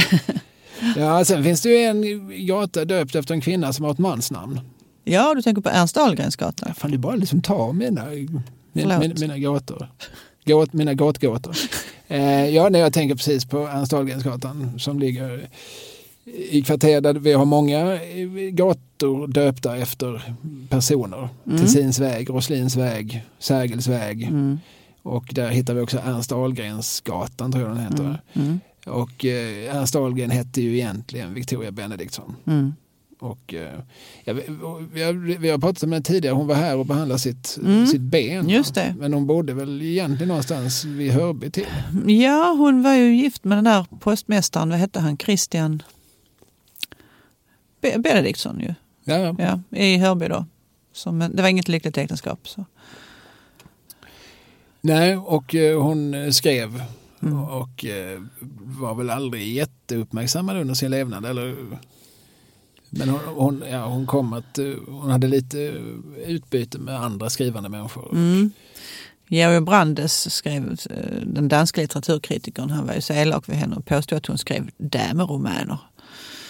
ja, sen finns det ju en gata döpt efter en kvinna som har ett mansnamn. Ja, du tänker på Ernst Ahlgrens gata. Fan, det är bara liksom ta mina, mina, Förlåt. mina, gator. Gåt, mina gåtgåtor. *laughs* Eh, ja, nej, jag tänker precis på Ernst Ahlgrensgatan som ligger i kvarter där vi har många eh, gator döpta efter personer. Mm. Tessins väg, Roslins väg, Sergels väg. Mm. Och där hittar vi också Ernst Ahlgrensgatan tror jag den heter. Mm. Mm. Och eh, Ernst Ahlgren hette ju egentligen Victoria Benediktsson. Mm. Och, eh, ja, vi, har, vi har pratat om det tidigare, hon var här och behandlade sitt, Mm. sitt ben. Just det. Men hon bodde väl egentligen någonstans vid Hörby till. Ja, hon var ju gift med den där postmästaren, vad hette han, Christian Be- Benediktsson ju. Ja, Ja, i Hörby då. Som, det var inget lyckligt äktenskap. Så. Nej, och eh, hon skrev Mm. och eh, var väl aldrig jätteuppmärksammad under sin levnad. Eller, men hon, hon, ja, hon kom att eh, hon hade lite utbyte med andra skrivande människor. Mm. Georg Brandes skrev, den danska litteraturkritikern, han var ju så elak vid henne och påstod att hon skrev dameromaner.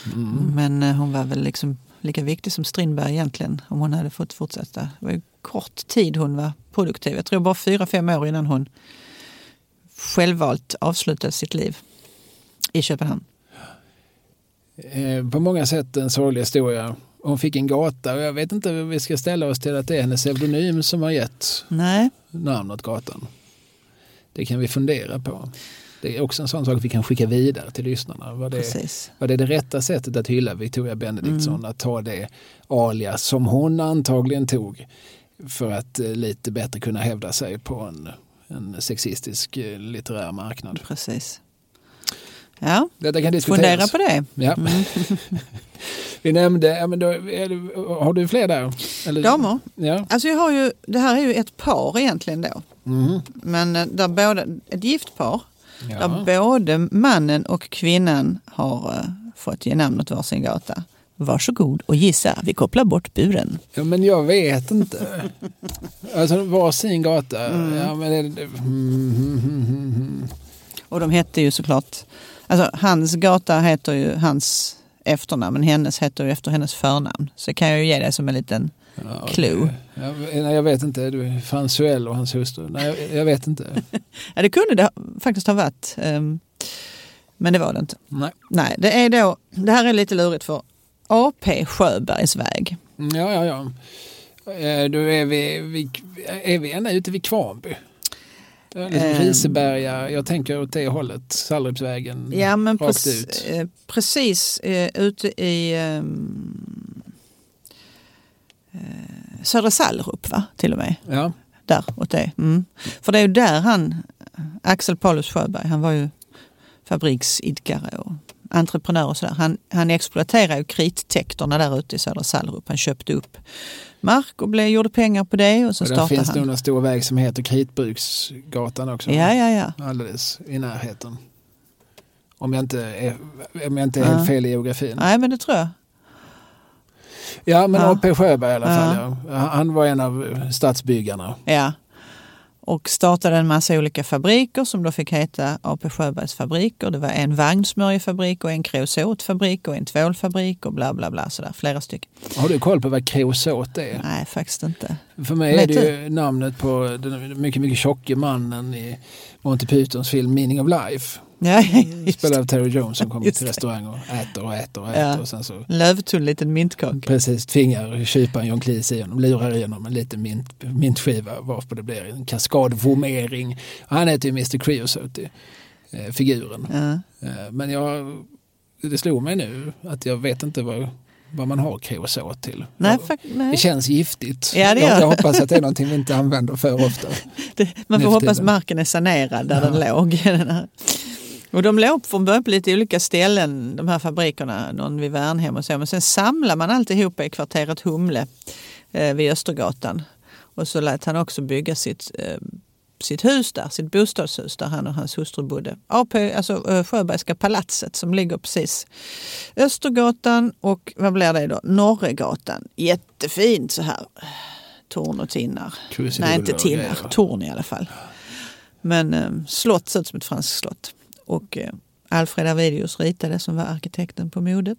Mm. Men eh, hon var väl liksom lika viktig som Strindberg egentligen om hon hade fått fortsätta. Det var ju kort tid hon var produktiv. Jag tror bara fyra, fem år innan hon självvalt avslutade sitt liv i Köpenhamn. Eh, på många sätt en sorglig historia. Hon fick en gata och jag vet inte hur vi ska ställa oss till att det är hennes pseudonym som har gett Nej, namn åt gatan. Det kan vi fundera på. Det är också en sån sak vi kan skicka vidare till lyssnarna. Vad det, precis. vad det är det rätta sättet att hylla Victoria Benediktsson, Mm. att ta det alias som hon antagligen tog för att eh, lite bättre kunna hävda sig på en, en sexistisk eh, litterär marknad. precis. Ja, Detta kan diskuteras. fundera på det. Ja. Mm. *laughs* Vi nämnde, ja, men då, det, har du fler där? Eller? Damer. Ja. Alltså jag har ju, det här är ju ett par egentligen då. Mhm. Men eh, där båda, ett gift par ja. där både mannen och kvinnan har eh, fått ge namn åt varsin gata. Varsågod och gissa, vi kopplar bort buren. ja, men jag vet inte. alltså varsin gata. Ja, men det, mm, mm, mm, mm. Och de hette ju såklart, alltså hans gata heter ju hans efternamn men hennes heter ju efter hennes förnamn. Så kan jag ju ge det som en liten, Ja, Clue. Ja, nej, jag vet inte. Du, Fransuell och hans hustru. Nej, jag, jag vet inte. *laughs* ja det kunde det faktiskt ha varit. ehm, men det var det inte. Nej. Nej, det är då, det här är lite lurigt för AP Sjöbergsväg. Mm, Ja, ja, ja. Eh, Då är vi, vi, är vi ända ute vid Kvarnby. Liksom Ehm. Riseberga, jag tänker åt det hållet. Sallerupsvägen. Ja men rakt precis, ut. eh, precis eh, ute i ehm, eh, Södra Sallerup va, till och med. Ja, Där åt det. Mm. För det är ju där han, Axel Paulus Sjöberg, han var ju fabriksidkare och entreprenör och sådär. Han, han exploaterade ju krittäkterna där ute i Södra Sallerup. Han köpte upp mark och blev, gjorde pengar på det och så och startade finns det han. en stor väg som heter Kritbruksgatan också. Ja, ja, ja. Alldeles i närheten. Om jag inte är, om jag inte är helt Ja. fel i geografin. Nej, men det tror jag. Ja, men Ja. A.P. Sjöberg i alla fall. Ja. Han var en av stadsbyggarna. Ja. Och startade en massa olika fabriker som då fick heta AP Sjöbergs fabriker. Det var en vagnsmörjefabrik och en kreosotfabrik och en tvålfabrik och bla bla bla. Sådär, flera stycken. Har du koll på vad kreosot är? Nej, faktiskt inte. För mig är det ju namnet på den mycket, mycket tjocke mannen i Monty Pythons film Meaning of Life. Ja, just Spelad av Terry Jones som kommer till restaurang och äter och äter och äter. Ja. Och sen så Lövtunn liten mintkaka. precis tvingar kyparen John Cleese i honom, lurar i honom en liten mint, mintskiva varpå det blir en kaskadvomering. Han heter ju Mr Creosote, eh, figuren. Ja. Eh, men jag, det slog mig nu att jag vet inte vad, vad man har kreosot till. Nej, fakt- nej. Det känns giftigt. Ja, det jag, jag hoppas att det är någonting vi inte använder för ofta. *laughs* Det, man får hoppas marken är sanerad där den låg. *laughs* Den här. Och de låg från början på lite olika ställen, de här fabrikerna, någon vid Värnhem och så. Men sen samlar man alltihopa i kvarteret Humle eh, vid Östergatan. Och så lät han också bygga sitt, eh, sitt hus där, sitt bostadshus där han och hans hustru bodde. AP, alltså eh, Sjöbergska palatset som ligger precis Östergatan och vad blir det då? Norregatan. Jättefint så här. Torn och tinnar. Nej, inte tinnar. Torn i alla fall. Men eh, slott ser ut som ett franskt slott. Och eh, Alfred Arvidius ritade som var arkitekten på modet.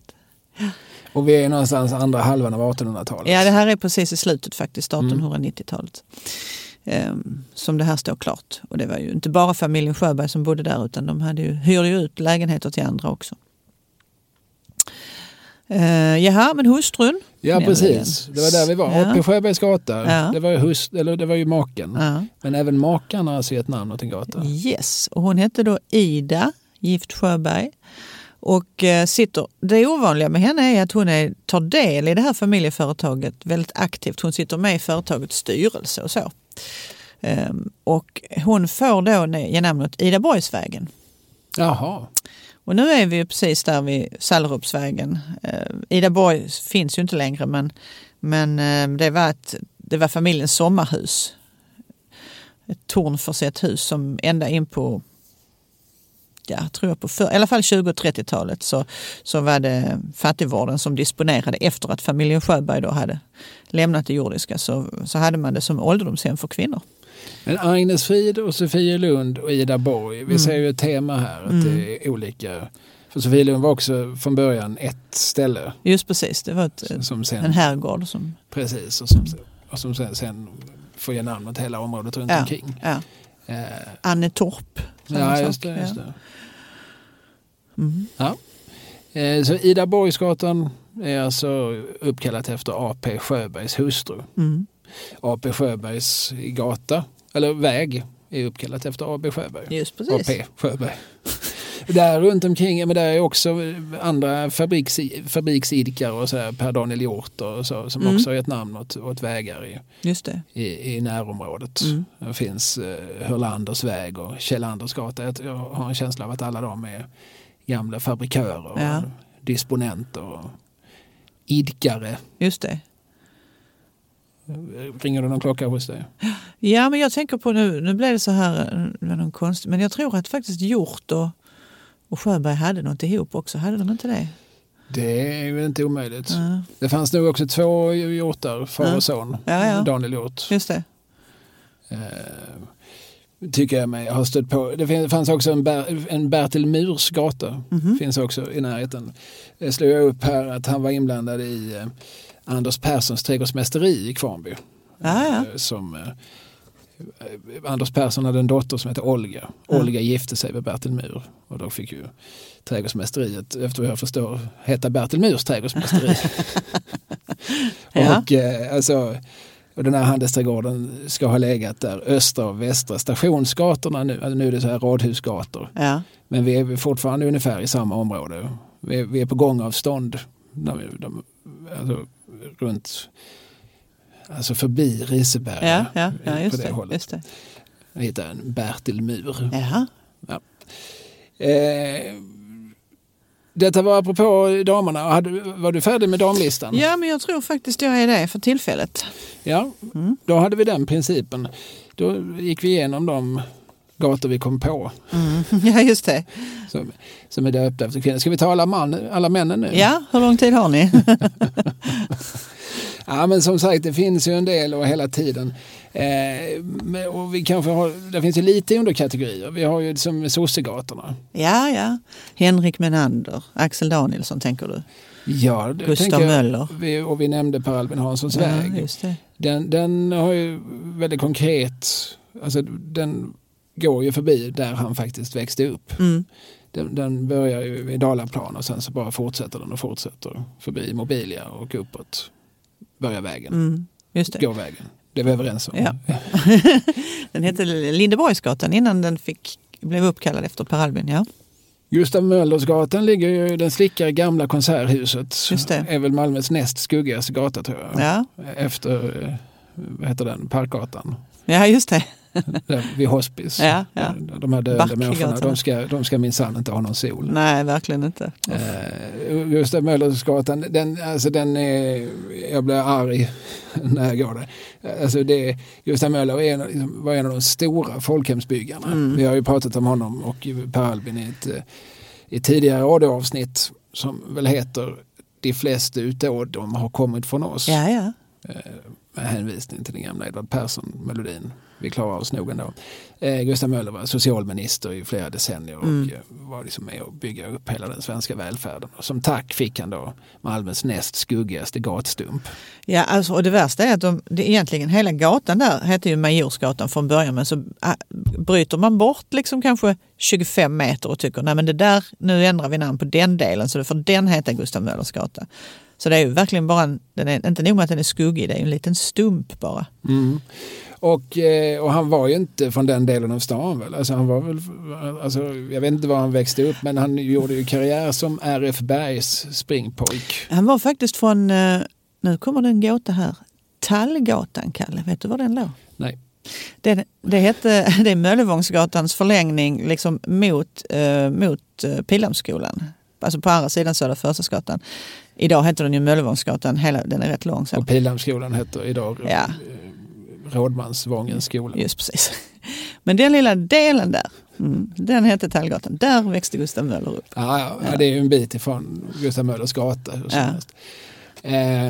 Och vi är någonstans andra halvan av 1800-talet. Ja, det här är precis i slutet faktiskt, Mm. 1890-talet. Ehm, som det här står klart. Och det var ju inte bara familjen Sjöberg som bodde där utan de hade ju, hyrde ju ut lägenheter till andra också. Uh, jaha, men hustrun? Ja, precis. Det var där vi var. Ja. På Sjöbergs gata. Ja. Det, var ju hus, eller det var ju maken. Ja. Men även makan har alltså gett namn åt en gata. Yes, och hon hette då Ida Gift Sjöberg. Och eh, sitter, det ovanliga med henne är att hon är, tar del i det här familjeföretaget väldigt aktivt. Hon sitter med i företagets styrelse och så. Ehm, och hon får då ge namn åt Ida Borgsvägen. Jaha. Och nu är vi ju precis där vid Sallerupsvägen. Eh, Ida Borg finns ju inte längre men, men eh, det, var ett, det var familjens sommarhus. Ett tornförsett hus som ända in på Ja, tror jag på för, i alla fall 20 och 30-talet så, så var det fattigvården som disponerade efter att familjen Sjöberg då hade lämnat det jordiska så, så hade man det som ålderdomshem för kvinnor. Men Agnes Frid och Sofie Lund och Ida Borg. Vi Mm. ser ju ett tema här. Att det är olika. För Sofie Lund var också från början ett ställe. Just precis, det var ett, Som sen, en herrgård som Precis. Och som, och som sen, sen får ge namn åt hela området runt Ja. omkring. ja, Eh, Annetorp. samma ja, just det. Just det. Mm. Ja. Eh, Så Ida Borgsgatan är alltså uppkallat efter A.P. Sjöbergs hustru. Mm. A.P. Sjöbergs gata, eller väg, är uppkallat efter A.B. Sjöberg. Just precis. A.P. Sjöberg. Där runt omkring, men där är också andra fabriks, fabriksidkare och så här, Per Daniel Hjort och så, som Mm. också har gett namn åt, åt vägar i, Just det. i, i närområdet. Mm. Det finns eh, Hörlanders väg och Kjellanders gata. Jag, jag har en känsla av att alla de är gamla fabrikörer, Ja. och disponenter och idkare. Just det. Ringer det någon klocka hos dig? Ja, men jag tänker på nu, nu blev det så här, eh, det någon konst, men jag tror att faktiskt Hjort och, och Sjöberg hade något ihop också. Hade de inte det? Det är ju inte omöjligt. Ja, Det fanns nog också två hjortar, far Ja. och son. Ja, ja. Daniel Hjort. just det. Eh, tycker jag mig ha stött på. Det fanns också en, Ber, en Bertil Murs gata. Mhm. Finns också i närheten. Det slog jag upp här att han var inblandad i eh, Anders Perssons trädgårdsmästeri i Kvarnby. Ja, ja. Eh, som, eh, eh, Anders Persson hade en dotter som hette Olga. Olga gifte sig med Bertil Mur och då fick ju trädgårdsmästeriet, efter vad jag förstår, heta Bertil Murs trädgårdsmästeri. *laughs* Ja. Och, alltså, och den här handelsträdgården ska ha legat där östra och västra stationsgatorna nu. Alltså nu är det så här radhusgator. Ja, Men vi är fortfarande ungefär i samma område. Vi är, vi är på gångavstånd. När vi, de, alltså, runt, alltså förbi Riseberga. ja, ja, ja på just, det det, hållet. just det. Jag hittade en Bertil Mur. Jaha. Eh, detta var apropå damerna. Var du färdig med damlistan? Ja, men jag tror faktiskt jag är det för tillfället. Ja, Mm. då hade vi den principen. Då gick vi igenom de, gator vi kom på Mm. *laughs* Ja, just det. som, som är döpta efter kvinnor. Ska vi ta alla, man, alla männen nu? Ja, hur lång tid har ni? *laughs* Ja, men som sagt, det finns ju en del och hela tiden. Eh, och vi kanske har, det finns ju lite underkategorier. Vi har ju som sossegatorna. ja, ja. Henrik Menander, Axel Danielsson tänker du? Ja, Gustav. Möller. Vi, och vi nämnde Per Albin Hanssons Ja, väg. Den, den har ju väldigt konkret, alltså den går ju förbi där han faktiskt växte upp. Mm. Den, den börjar ju i Dalaplan och sen så bara fortsätter den och fortsätter förbi Mobilia och uppåt. Börjar vägen, Mm. Just det. går vägen. Det är vi överens om. Ja. *laughs* Den hette Lindeborgsgatan innan den fick, blev uppkallad efter Per Albin. Ja. Gustav Möllersgatan ligger ju, den slickar i gamla konserthuset. Just det. är väl Malmös näst skuggigaste gata tror jag. Ja. Efter, eh, vad heter den, Parkgatan. ja, just det. Vid hospice. Ja, ja. De här Backgatan. människorna, de ska, de ska minsann inte ha någon sol. Nej, verkligen inte. Eh, Gustav Möllersgatan, den, alltså den är, jag blir arg *laughs* när jag går där. Alltså det, Gustav Möller var en, av- liksom, var en av de stora folkhemsbyggarna. Mm. Vi har ju pratat om honom och Per Albin i ett, eh, i tidigare radioavsnitt som väl heter De flesta utåd de har kommit från oss. Ja, ja. Med hänvisning till den gamla Edvard Persson-melodin. Vi klarar oss nog ändå. Eh, Gustav Möller var socialminister i flera decennier och Mm. eh, var liksom med att bygga upp hela den svenska välfärden. Och som tack fick han då Malmös näst skuggigaste gatstump. Ja, alltså, och det värsta är att de, det egentligen hela gatan där hette ju Majorsgatan från början men så äh, bryter man bort liksom kanske 25 meter och tycker nej men det där, nu ändrar vi namn på den delen så det får den heta Gustav Möllers gata. Så det är ju verkligen bara, en, den är, inte nog med att den är skuggig, det är en liten stump bara. Mm. Och, eh, och han var ju inte från den delen av stan väl? Alltså han var väl, alltså, jag vet inte var han växte upp men han gjorde ju karriär som RF Bergs springpojk. Han var faktiskt från, eh, nu kommer det en gåta här, Tallgatan, Kalle, vet du var den låg? Nej. Det, det, hette, *laughs* det är Möllevångsgatans förlängning liksom mot, eh, mot Pildammsskolan. Alltså på andra sidan Södra Förstadsgatan. Idag heter den ju Möllevångsgatan, hela, den är rätt lång. Så. Och Pildammsskolan heter idag Ja. Rådmansvångens skola. Just precis. Men den lilla delen där, mm, den hette Tallgatan. Där växte Gustav Möller upp. Ja, ja, ja. det är ju en bit ifrån Gustav Möllers gata. Eh,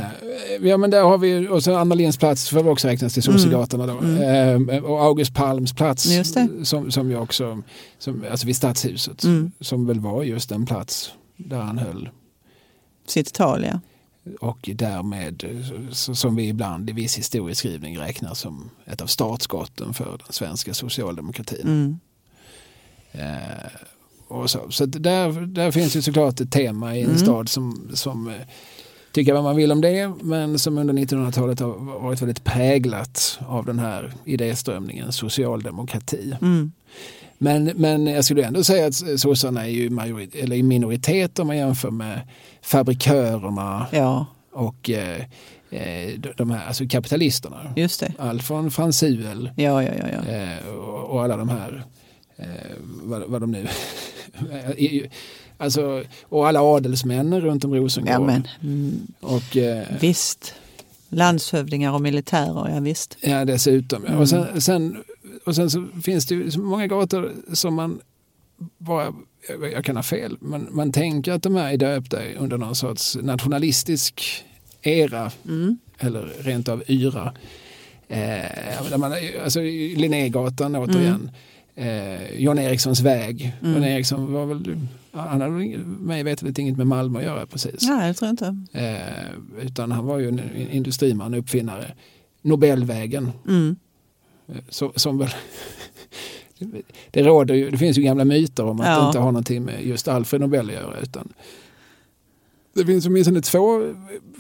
ja men där har vi och så Anna Linds plats får väl också räknas till Sossegatorna då. Eh, och August Palms plats Mm. Som, som ju också, som, alltså vid Stadshuset, Mm. som väl var just en plats där han höll. Sitt tal, ja. Och därmed, eh, som vi ibland i viss historieskrivning räknar som ett av startskotten för den svenska socialdemokratin. Mm. Eh, och så så där, där finns ju såklart ett tema i en Mm. stad som, som eh, tycker vad man vill om det men som under 1900-talet har varit väldigt präglat av den här idéströmningen socialdemokrati. Mm. Men, men jag skulle ändå säga att sossarna är ju majorit, eller i minoritet om man jämför med fabrikörerna Ja, och eh, eh, de- här, alltså kapitalisterna. just det. Allt från Frans Suell Ja, ja, ja. ja. Eh, och, och alla de här, eh, vad, vad de nu... *laughs* Alltså, och alla adelsmän runt om Rosengård. ja men, mm, Och eh, visst. Landshövdingar och militärer, ja visst. ja, dessutom. Mm. Och, sen, sen, och sen så finns det ju så många gator som man bara, jag- kan ha fel, men man tänker att de här är döpta under någon sorts nationalistisk era Mm. eller rent av yra. Eh, man, alltså Linnégatan återigen. Eh, John Erikssons väg. Mm. John Eriksson var väl, han hade väl mig veterligt inget med Malmö att göra precis. Nej, det tror jag inte. Eh, utan han var ju en industriman, uppfinnare. Nobelvägen. Mm. Eh, Så, som väl *laughs* det, råder ju, det finns ju gamla myter om att Ja. det inte har någonting med just Alfred Nobel att göra. Utan det finns åtminstone två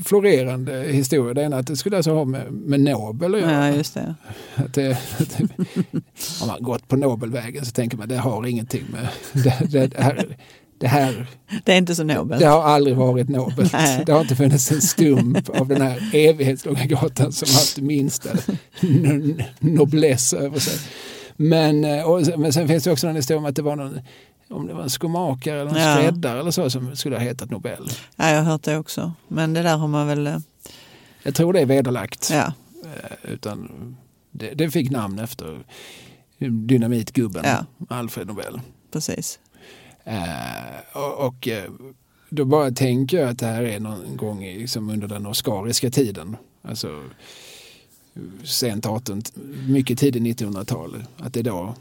florerande historier. Det ena att det skulle alltså ha med, med Nobel att göra. Ja, just det. Att det, att det, *laughs* om man gått på Nobelvägen så tänker man det har ingenting med *laughs* det, det här. Det här Det är inte så nobelt. det har aldrig varit nobelt. Nej. Det har inte funnits en stump av den här evighetslånga gatan som haft minsta n- noblesse över sig. Men, eh, och, men sen finns det också en historia om att det var någon om det var en skomakare eller en Ja. skräddare eller så som skulle ha hetat Nobel. Ja, jag har hört det också. Men det där har man väl... eh, Jag tror det är vederlagt. Ja, Eh, Utan det, det fick namn efter dynamitgubben Ja. Alfred Nobel. Precis. Eh, och eh, då bara tänker jag att det här är någon gång liksom under den oskariska tiden. Alltså sent 18, mycket tidigt 1900-tal. Att det då,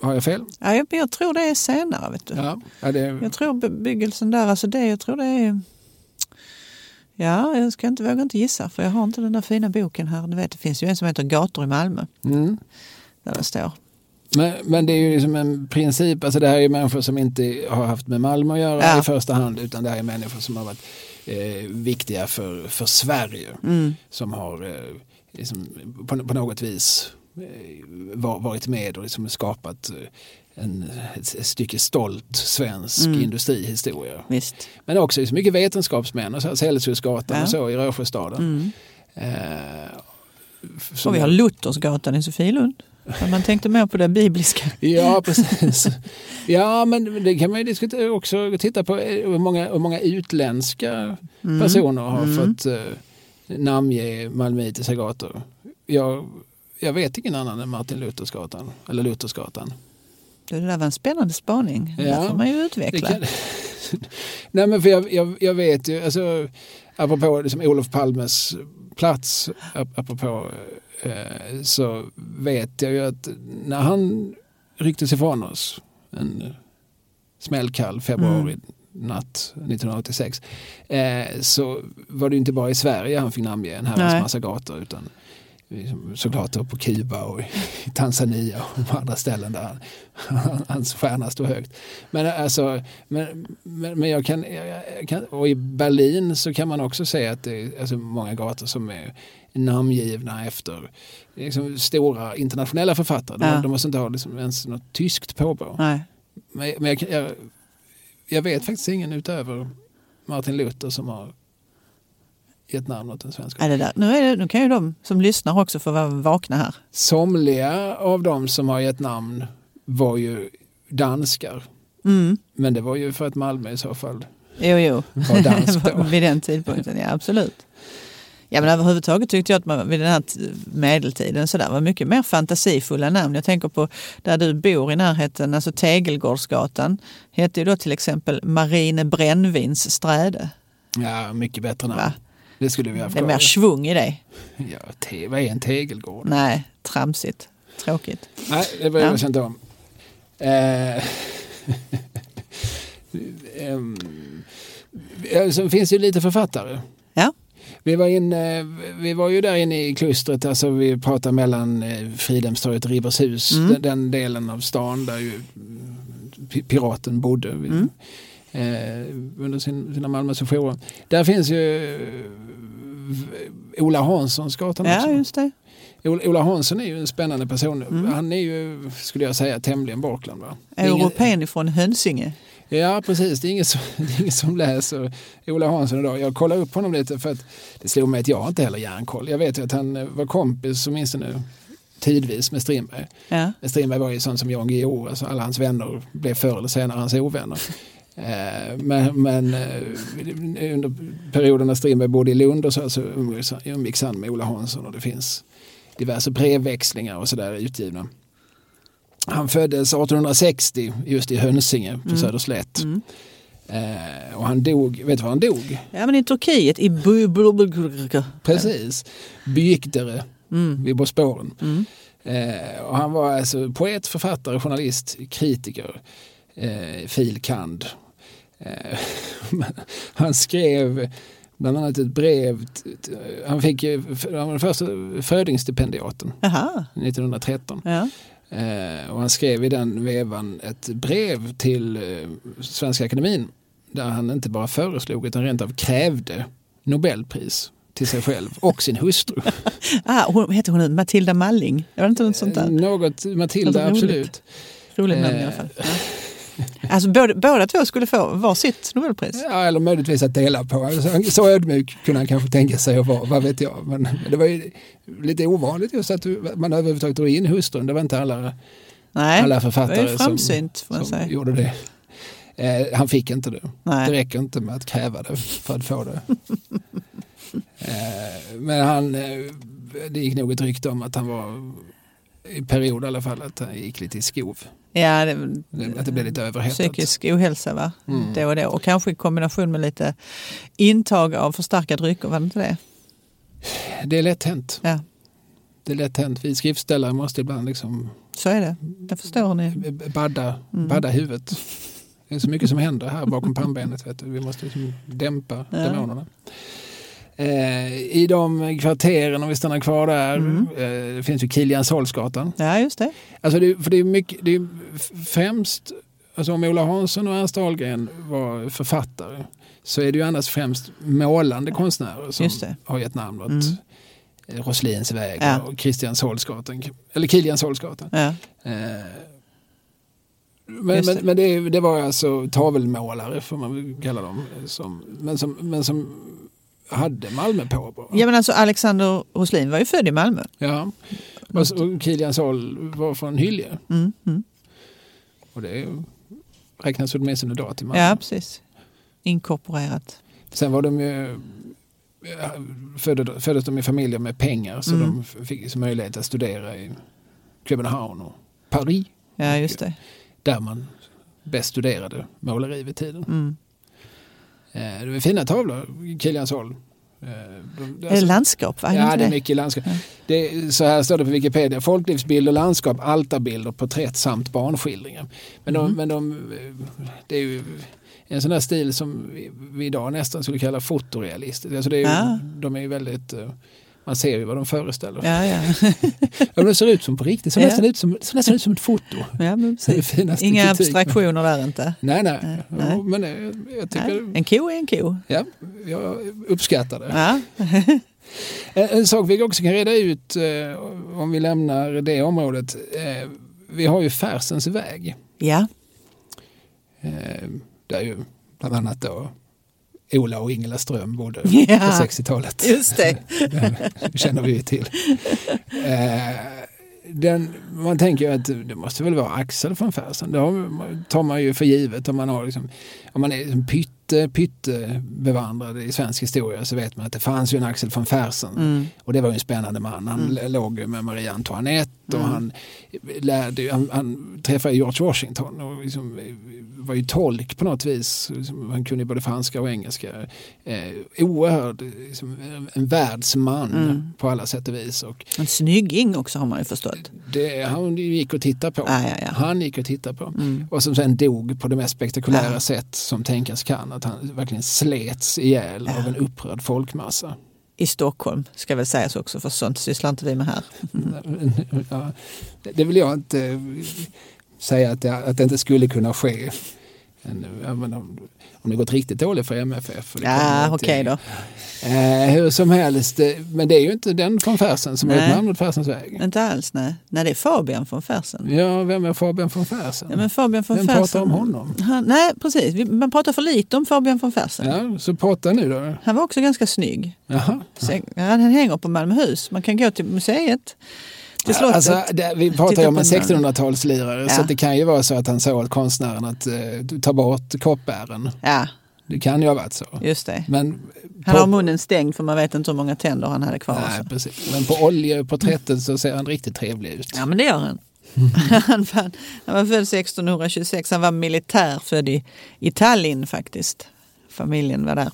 har jag fel? Ja, jag, jag tror det är senare. Vet du. Ja, ja det, Jag tror bebyggelsen där, alltså det, jag tror det är... Ja, jag ska inte, våga inte gissa för jag har inte den där fina boken här. Du vet, det finns ju en som heter Gator i Malmö. mm. Där det står. Men, men det är ju liksom en princip, alltså det här är människor som inte har haft med Malmö att göra Ja. i första hand utan det här är människor som har varit eh, viktiga för, för Sverige. Mm. som har eh, liksom, på, på något vis eh, var, varit med och liksom skapat eh, en, ett, ett stycke stolt svensk Mm. industrihistoria. Visst. Men också så mycket vetenskapsmän och så, Ja. och så i Rörsjöstaden. Mm. Eh, Och vi har Luthersgatan i Sofielund. Men man tänkte mer på det bibliska. Ja, *laughs* precis. Ja, men det kan man ju diskutera också. Titta på eh, hur många, hur många utländska Mm. personer har Mm. fått eh, namnge malmöitiska gator. Jag, jag vet ingen annan än Martin Luthersgatan. Eller Luthersgatan. Det där var en spännande spaning. Det Ja, där får man ju Det utveckla. kan... *laughs* Nej, men för jag, jag, jag vet ju, alltså, apropå liksom Olof Palmes plats, ap- apropå, eh, så vet jag ju att när han rycktes ifrån oss en smällkall februari natt 1986 eh, så var det ju inte bara i Sverige han fick namnge en herrans massa gator utan såklart på Kuba och i *laughs* Tanzania och på andra ställen där han, *laughs* hans stjärna stod högt. Men, alltså, men, men, men jag, kan, jag kan, och i Berlin så kan man också säga att det är alltså, många gator som är namngivna efter liksom, stora internationella författare. De, Ja. de måste inte ha liksom, ens något tyskt påbrå. Nej. Men, men jag, jag, jag vet faktiskt ingen utöver Martin Luther som har gett namn åt den svenska. Nej, det där. Nu, det, nu kan ju de som lyssnar också få vara vakna här. Somliga av dem som har gett namn var ju danskar. Mm. Men det var ju för att Malmö i så fall Jo, jo. var dansk *laughs* då. vid den tidpunkten, ja absolut. Ja men överhuvudtaget tyckte jag att man vid den här medeltiden så där var mycket mer fantasifulla namn. Jag tänker på där du bor i närheten, alltså Tegelgårdsgatan, hette ju då till exempel Marine Brännvins sträde. Ja, mycket bättre namn. Va? Det skulle vi haft Det är mer svung i det. Ja, te, vad är en tegelgård? Nej, tramsigt. Tråkigt. Nej, det jag Ja. mig inte om. Eh, *laughs* ehm, ja, så finns det ju lite författare. Vi var, inne, vi var ju där inne i klustret, alltså vi pratar mellan eh, Fridhemstorget och Ribershus, Mm. den, den delen av stan där ju mm, pi- piraten bodde Mm. eh, under sin, sina Malmösessioner. Där finns ju eh, Ola Hanssonsgatan Ja, också. just det. Ola Hansson är ju en spännande person. Mm. Han är ju, skulle jag säga, tämligen. Va? Ingen- Europén ifrån Hönsinge. Ja, precis. Det är, ingen som, *laughs* det är ingen som läser Ola Hansson idag. Jag kollade upp honom lite för att det slog mig att jag inte heller järnkoll. Jag vet ju att han var kompis, åtminstone tidvis, med Strindberg. Ja. Men Strindberg var ju sån som Jan Guillou, alltså alla hans vänner blev förr eller senare hans ovänner. *laughs* Eh, Men, men eh, under perioden när Strindberg bodde i Lund och så, så umgicks han med Ola Hansson och det finns diverse brevväxlingar och sådär utgivna. Han föddes 1860 just i Hönsinge på Mm. Söderslätt. Mm. Eh, och han dog, vet du var han dog? ja, men i Turkiet, i Bu- Precis, Bygdere Mm. vid Bosporen. Mm. Eh, och han var alltså poet, författare, journalist, kritiker, eh, filkand. Eh, *laughs* han skrev bland annat ett brev, han fick han var den första födingsstipendiaten Jaha, 1913. ja. Eh, och han skrev i den vevan ett brev till eh, Svenska Akademin där han inte bara föreslog utan rent av krävde Nobelpris till sig själv och sin hustru. *laughs* Ah, hon, heter hon? Matilda Malling? Var det inte något sånt där? Något, Matilda, roligt. absolut. Roligt namn i Eh. alla fall. Alltså båda, båda två skulle få varsitt Nobelpris. Ja, eller möjligtvis att dela på. Alltså, så ödmjuk kunde han kanske tänka sig att vara, vad vet jag. Men, men det var ju lite ovanligt just att man överhuvudtaget drog in hustrun. Det var inte alla, Nej, alla det var författare framsynt som, som gjorde det. Eh, han fick inte det. Det Nej. räcker inte med att kräva det för att få det. *laughs* eh, men han, eh, det gick nog ett rykte om att han var period i alla fall att han gick lite i skov. Ja, det, Att det blev lite överhettat. psykisk ohälsa va? Mm. Då och då. Och kanske i kombination med lite intag av förstärkta drycker, var det inte det? Det är lätt hänt. Ja, Det är lätt hänt. Vi skriftställare måste ibland liksom så är det. Det förstår ni. badda, Mm. badda huvudet. Det är så mycket som händer här bakom pannbenet. Vet du. Vi måste liksom dämpa Ja. demonerna. Eh, I de kvarteren, om vi stannar kvar där, Mm. eh, det finns ju Kiliansholmsgatan. Ja, just det. Alltså det, för det är mycket, det är främst, alltså om Ola Hansson och Ernst Ahlgren var författare så är det ju annars främst målande konstnärer som det. har gett namn åt Mm. eh, Roslins väg Ja. och Kristiansholmsgatan, eller Kiliansholmsgatan. Ja. Eh, men, Just men, det. men det, det var alltså tavelmålare får man kalla dem. Som, men, som, men som hade Malmö på. Bara. ja, men alltså Alexander Roslin var ju född i Malmö. Ja. Och, så- och Kilian Sol var från Hylje. Mm. Mm. Och det räknas åtminstone då till Malmö. Ja, precis. Inkorporerat. Sen var de ju ja, födde, föddes de i familjer med pengar så Mm. de fick möjlighet att studera i Köpenhamn och Paris. Ja, just det. Där man bäst studerade måleri vid tiden. Mm. Eh, det är fina tavlor, Kiliansholm. Eh, Är det landskap? Va? Är Ja, det är mycket landskap. Ja. Det är, så här står det på Wikipedia. Folklivsbild och landskap, altarbilder, porträtt samt barnskildringar. Men, de, Mhm. men de, eh, det är ju en sån här stil som vi, vi idag nästan skulle kalla fotorealistisk. Alltså det är ju, Ja. De är ju väldigt... eh, Man ser ju vad de föreställer. Ja, ja. *laughs* Ja, men de ser ut som på riktigt. Så Ja. nästan ut som, så nästan ut som ett foto. ja men Det Inga abstraktioner där inte. Nej, nej. Nej, nej. Men eh, jag tycker... Nej. En ko är en ko. Ja, jag uppskattar det. Ja. *laughs* En, en sak vi också kan reda ut eh, om vi lämnar det området. Eh, vi har ju Färsens väg. ja, Eh, där ju bland annat då Ola och Ingela Ström bodde *laughs* Ja. på 60-talet. just det. *laughs* det känner vi ju till. Eh, den, man tänker ju att det måste väl vara Axel von Fersen. Det tar man ju för givet om man, har liksom, om man är liksom pytte, pytte bevandrad i svensk historia så vet man att det fanns ju en Axel von Fersen. Mm. Och det var ju en spännande man. Han Mm. låg med Marie Antoinette och Mm. han, lärde, han, han träffade George Washington och liksom, var ju tolk på något vis. Han kunde både franska och engelska. Eh, oerhörd, liksom, en- världsman Mm. på alla sätt och vis. Och En snygging också har man ju förstått. det, han gick och tittade på. Ja, ja, ja. Han gick och tittade på. Mm. Och som sen dog på det mest spektakulära Ja. sätt som tänkas kan. Att han verkligen slets ihjäl Ja. av en upprörd folkmassa. I Stockholm ska väl sägas också för sånt sysslar inte vi med här. *laughs* Ja, det- det vill jag inte eh, säga att det, att det inte skulle kunna ske. Men, ja, men om, det gått riktigt dåligt för MFF. Ja, okej då. Eh, hur som helst, eh, men det är ju inte den från Fersen som har Nej. namn åt Fersens väg. Inte alls, nej. Nej, det är Fabian von Fersen. Ja, vem är Fabian von Fersen? Ja, men Fabian von vem Fersen. pratar om honom? Han, nej, precis. Vi- Man pratar för lite om Fabian von Fersen. Ja, så prata nu då. Han var också ganska snygg. Jaha. Så, han hänger på Malmöhus. Man kan gå till museet, till slottet. Alltså, det, vi pratar ju om en den. 1600-talslirare Ja. så det kan ju vara så att han sa åt konstnären att eh, ta bort koppbären. Ja, Det kan ju ha varit så. just det. Men Han på- har munnen stängd för man vet inte hur många tänder han hade kvar. Nej, precis. Men på oljeporträttet så ser han riktigt trevlig ut. Ja, men det gör han. *laughs* han, var, han var född 1626. Han var militär, född i, i Tallinn faktiskt. Familjen var där.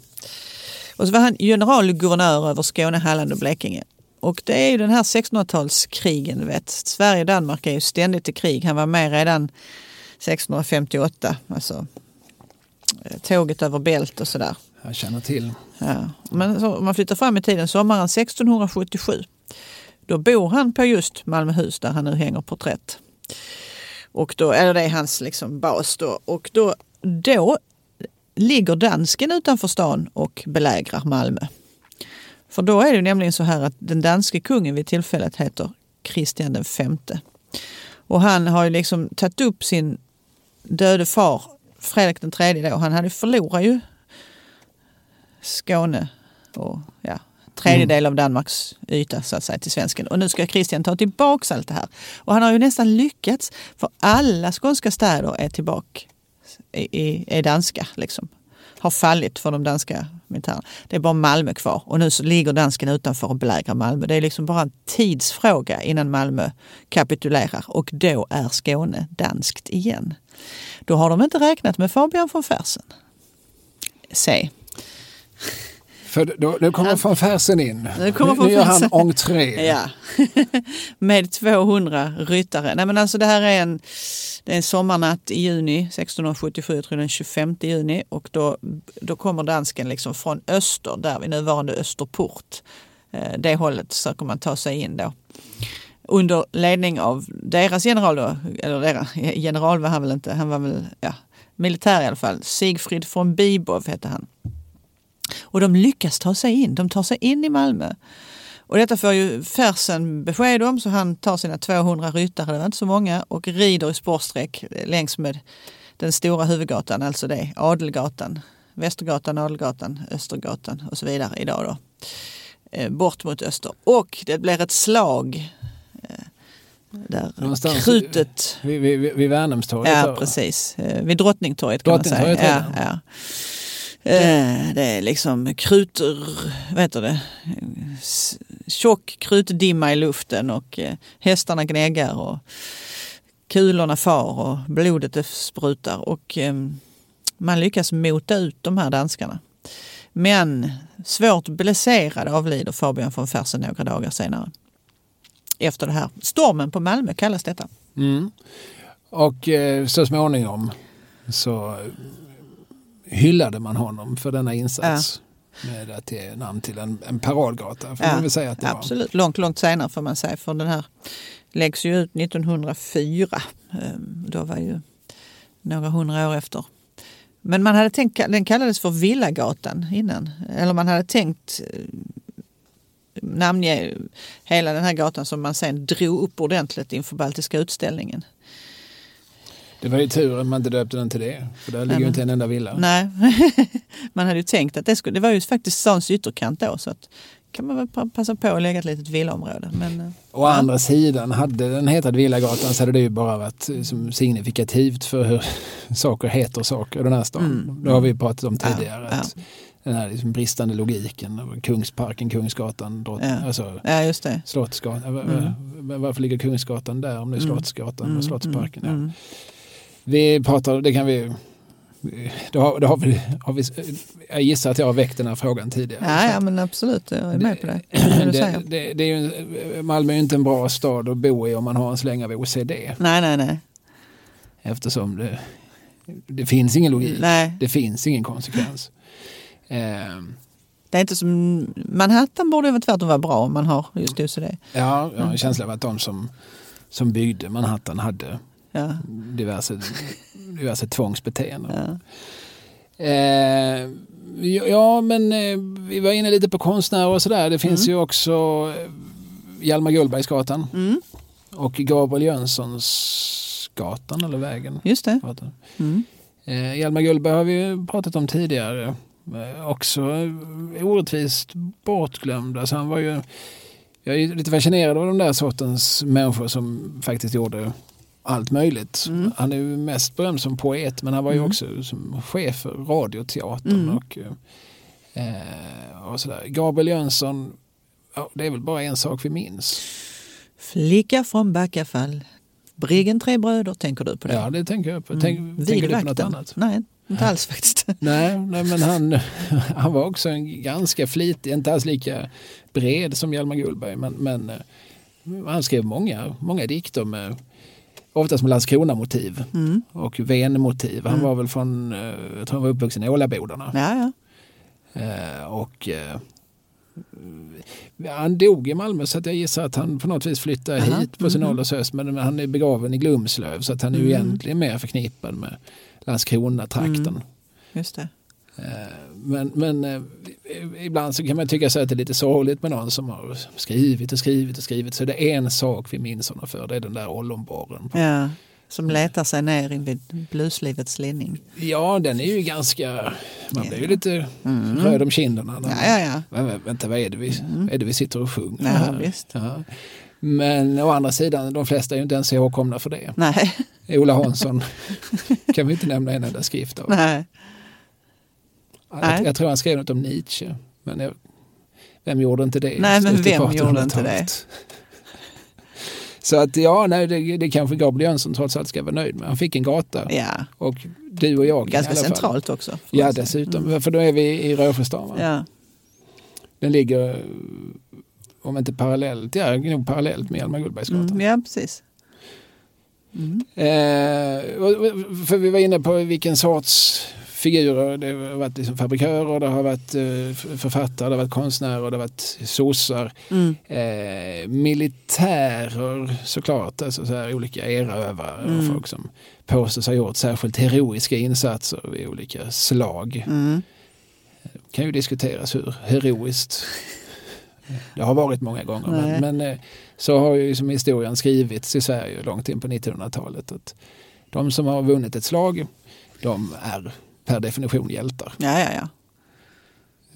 Och så var han generalguvernör över Skåne, Halland och Blekinge. Och det är ju den här 1600-talskrigen, du vet. Sverige och Danmark är ju ständigt i krig. Han var med redan 1658. Alltså eh, tåget över Bält och sådär. Jag känner till. Ja. Men så, om man flyttar fram i tiden, sommaren 1677, då bor han på just Malmöhus där han nu hänger porträtt. Och då, eller det är hans liksom bas då. Och då, då ligger dansken utanför stan och belägrar Malmö. För då är det nämligen så här att den danske kungen vid tillfället heter Kristian den femte. Och han har ju liksom tagit upp sin döde far, Fredrik den tredje då. Han hade förlorat ju Skåne och ja, tredjedel av Danmarks yta så att säga till svensken. Och nu ska Kristian ta tillbaks allt det här. Och han har ju nästan lyckats för alla skånska städer är tillbaka är, är danska liksom. Har fallit för de danska interna. Det är bara Malmö kvar och nu så ligger dansken utanför och belägrar Malmö. Det är liksom bara en tidsfråga innan Malmö kapitulerar och då är Skåne danskt igen. Då har de inte räknat med Fabian von Fersen. Se. För då, då kommer von Fersen in. Nu kommer von nu gör han entré. *laughs* Ja, *laughs* med 200 ryttare. Nej, men alltså det här är en, det är en sommarnatt i juni 1677, jag tror den 25 juni. Och då, då kommer dansken liksom från öster, där vid nuvarande Österport. Eh, Det hållet försöker man ta sig in då. Under ledning av deras general då, eller deras, *laughs* general var han väl inte, han var väl ja, militär i alla fall. Sigfrid von Bibov hette han. Och de lyckas ta sig in. De tar sig in i Malmö. Och detta får ju Fersen besked om så han tar sina 200 ryttare, det var inte så många, och rider i spårsträck längs med den stora huvudgatan, alltså det, Adelgatan, Västergatan, Adelgatan, Östergatan och så vidare idag då. Eh, Bort mot öster. Och det blir ett slag eh, där Någonstans krutet Vid, vid, vid, Värnhemstorget. Ja, precis. Eh, Vid Drottningtorget kan man säga. Ja, ja. Eh, Det är liksom krut, vad heter det? Tjock krutdimma i luften och eh, hästarna gnäggar och kulorna far och blodet det sprutar och eh, man lyckas mota ut de här danskarna. Men svårt blesserad avlider Fabian von Fersen några dagar senare. Efter det här. Stormen på Malmö kallas detta. Mm. Och eh, så småningom så hyllade man honom för denna insats. Med att ge namn till en, en paradgata. Får Ja, säga att det Absolut, långt, långt senare får man säga. För den här läggs ju ut 1904. Ehm, Då var ju några hundra år efter. Men man hade tänkt, den kallades för Villagatan innan. Eller man hade tänkt eh, namnge hela den här gatan som man sen drog upp ordentligt inför Baltiska utställningen. Det var ju tur att man inte döpte den till det. För där ligger Nej, ju men- inte en enda villa. Nej, *laughs* man hade ju tänkt att det skulle, det var ju faktiskt stans ytterkant då så att kan man väl pa- passa på att lägga ett litet villaområde. Men, eh, Å andra sidan, hade den hetat Villagatan så hade det ju bara varit eh, som signifikativt för hur *laughs* saker heter saker i den här stan. Mm. Det har vi pratat om Ja, tidigare. ja. Att Den här liksom bristande logiken. Kungsparken, Kungsgatan, Drott, Ja. alltså, ja. Slottsgatan. Mm. va- Varför ligger Kungsgatan där om det är Mm. Slottsgatan Mm, och Slottsparken? Mm, mm. Vi pratar, det kan vi... Det har, det har vi, har vi, jag gissar att jag har väckt den här frågan tidigare. Ja, ja, men absolut. Jag är med på det. Det du det, säger. det, det är ju, Malmö är ju inte en bra stad att bo i om man har en släng av OCD. Nej, nej, nej. Eftersom det, det finns ingen logik. nej. Det finns ingen konsekvens. Eh, Det är inte som Manhattan borde ju tvärtom vara bra om man har just OCD. ja, jag har en känsla av att de som, som byggde Manhattan hade Ja, diverse, diverse tvångsbeteenden. ja. Eh, ja, men eh, vi var inne lite på konstnärer och sådär. Det finns ju också eh, Hjalmar Gullbergsgatan Mm, och Gabriel Jönssons gatan eller vägen. just det. Mm. Eh, Hjalmar Gullberg har vi pratat om tidigare. Eh, också eh, orättvist bortglömd. Alltså han var ju, jag är lite fascinerad av de där sortens människor som faktiskt gjorde allt möjligt. Mm. Han är ju mest berömd som poet men han var ju Mm. också som chef för Radioteatern Mm. och, eh, och sådär. Gabriel Jönsson, ja, det är väl bara en sak vi minns. Flicka från Backafall. Briggen tre bröder, tänker du på det? Ja, det tänker jag på. Mm. Tänk, tänker du på något annat? Nej, inte alls faktiskt. *laughs* Nej, nej men han, *laughs* han var också en ganska flitig, inte alls lika bred som Hjalmar Gullberg, men, men eh, han skrev många, många dikter med oftast med Landskrona-motiv Mm. och Ven-motiv. Han Mm. var väl från, eh, jag tror han var uppvuxen i Ålabodarna. Ja, ja. Eh, och eh, han dog i Malmö så att jag gissar att han på något vis flyttade Aha, hit på sin mhm. ålders höst. Men han är begraven i Glumslöv så att han är Mm. egentligen mer förknippad med Landskrona-trakten. Mm. Just det. Men, men eh, ibland så kan man tycka så att det är lite sorgligt med någon som har skrivit och skrivit och skrivit. Så det är en sak vi minns honom för, det är den där ollonborren. Ja. Som letar sig ner i vid blueslivets linning. Ja, den är ju ganska, man blir ju Ja. lite Mm. röd om kinderna. Ja, man- ja, ja. Men, vä- vänta, vad är det, vi, Mm. är det vi sitter och sjunger? Ja. Ja. Men å andra sidan, de flesta är ju inte ens ihågkomna för det. Nej, Ola Hansson kan vi inte nämna en enda skrift av. nej. Jag, jag tror han skrev något om Nietzsche. Men jag, vem gjorde inte det? Nej, men vem gjorde inte 1800-talet. *laughs* Så att ja, nej, det, det kanske Gabriel Jönsson trots allt ska vara nöjd med. Han fick en gata Ja, och du och jag ganska centralt också. Ja, dessutom. För då är vi i Rödjöstan. va? Ja. Den ligger, om inte parallellt, ja nog parallellt med Hjalmar Gullbergsgatan. Mm, ja, precis. Mm. Eh, för vi var inne på vilken sorts figurer. Det har varit liksom fabrikörer, det har varit eh, författare, det har varit konstnärer, det har varit sossar. Mm. Eh, militärer såklart, alltså så här olika erövrare och Mm. folk som påstås ha gjort särskilt heroiska insatser i olika slag. Mm. kan ju diskuteras hur heroiskt det har varit många gånger. Nej. Men, men eh, så har ju som historien skrivits i Sverige långt in på 1900-talet. Att de som har vunnit ett slag, de är per definition hjältar. Ja, ja, ja.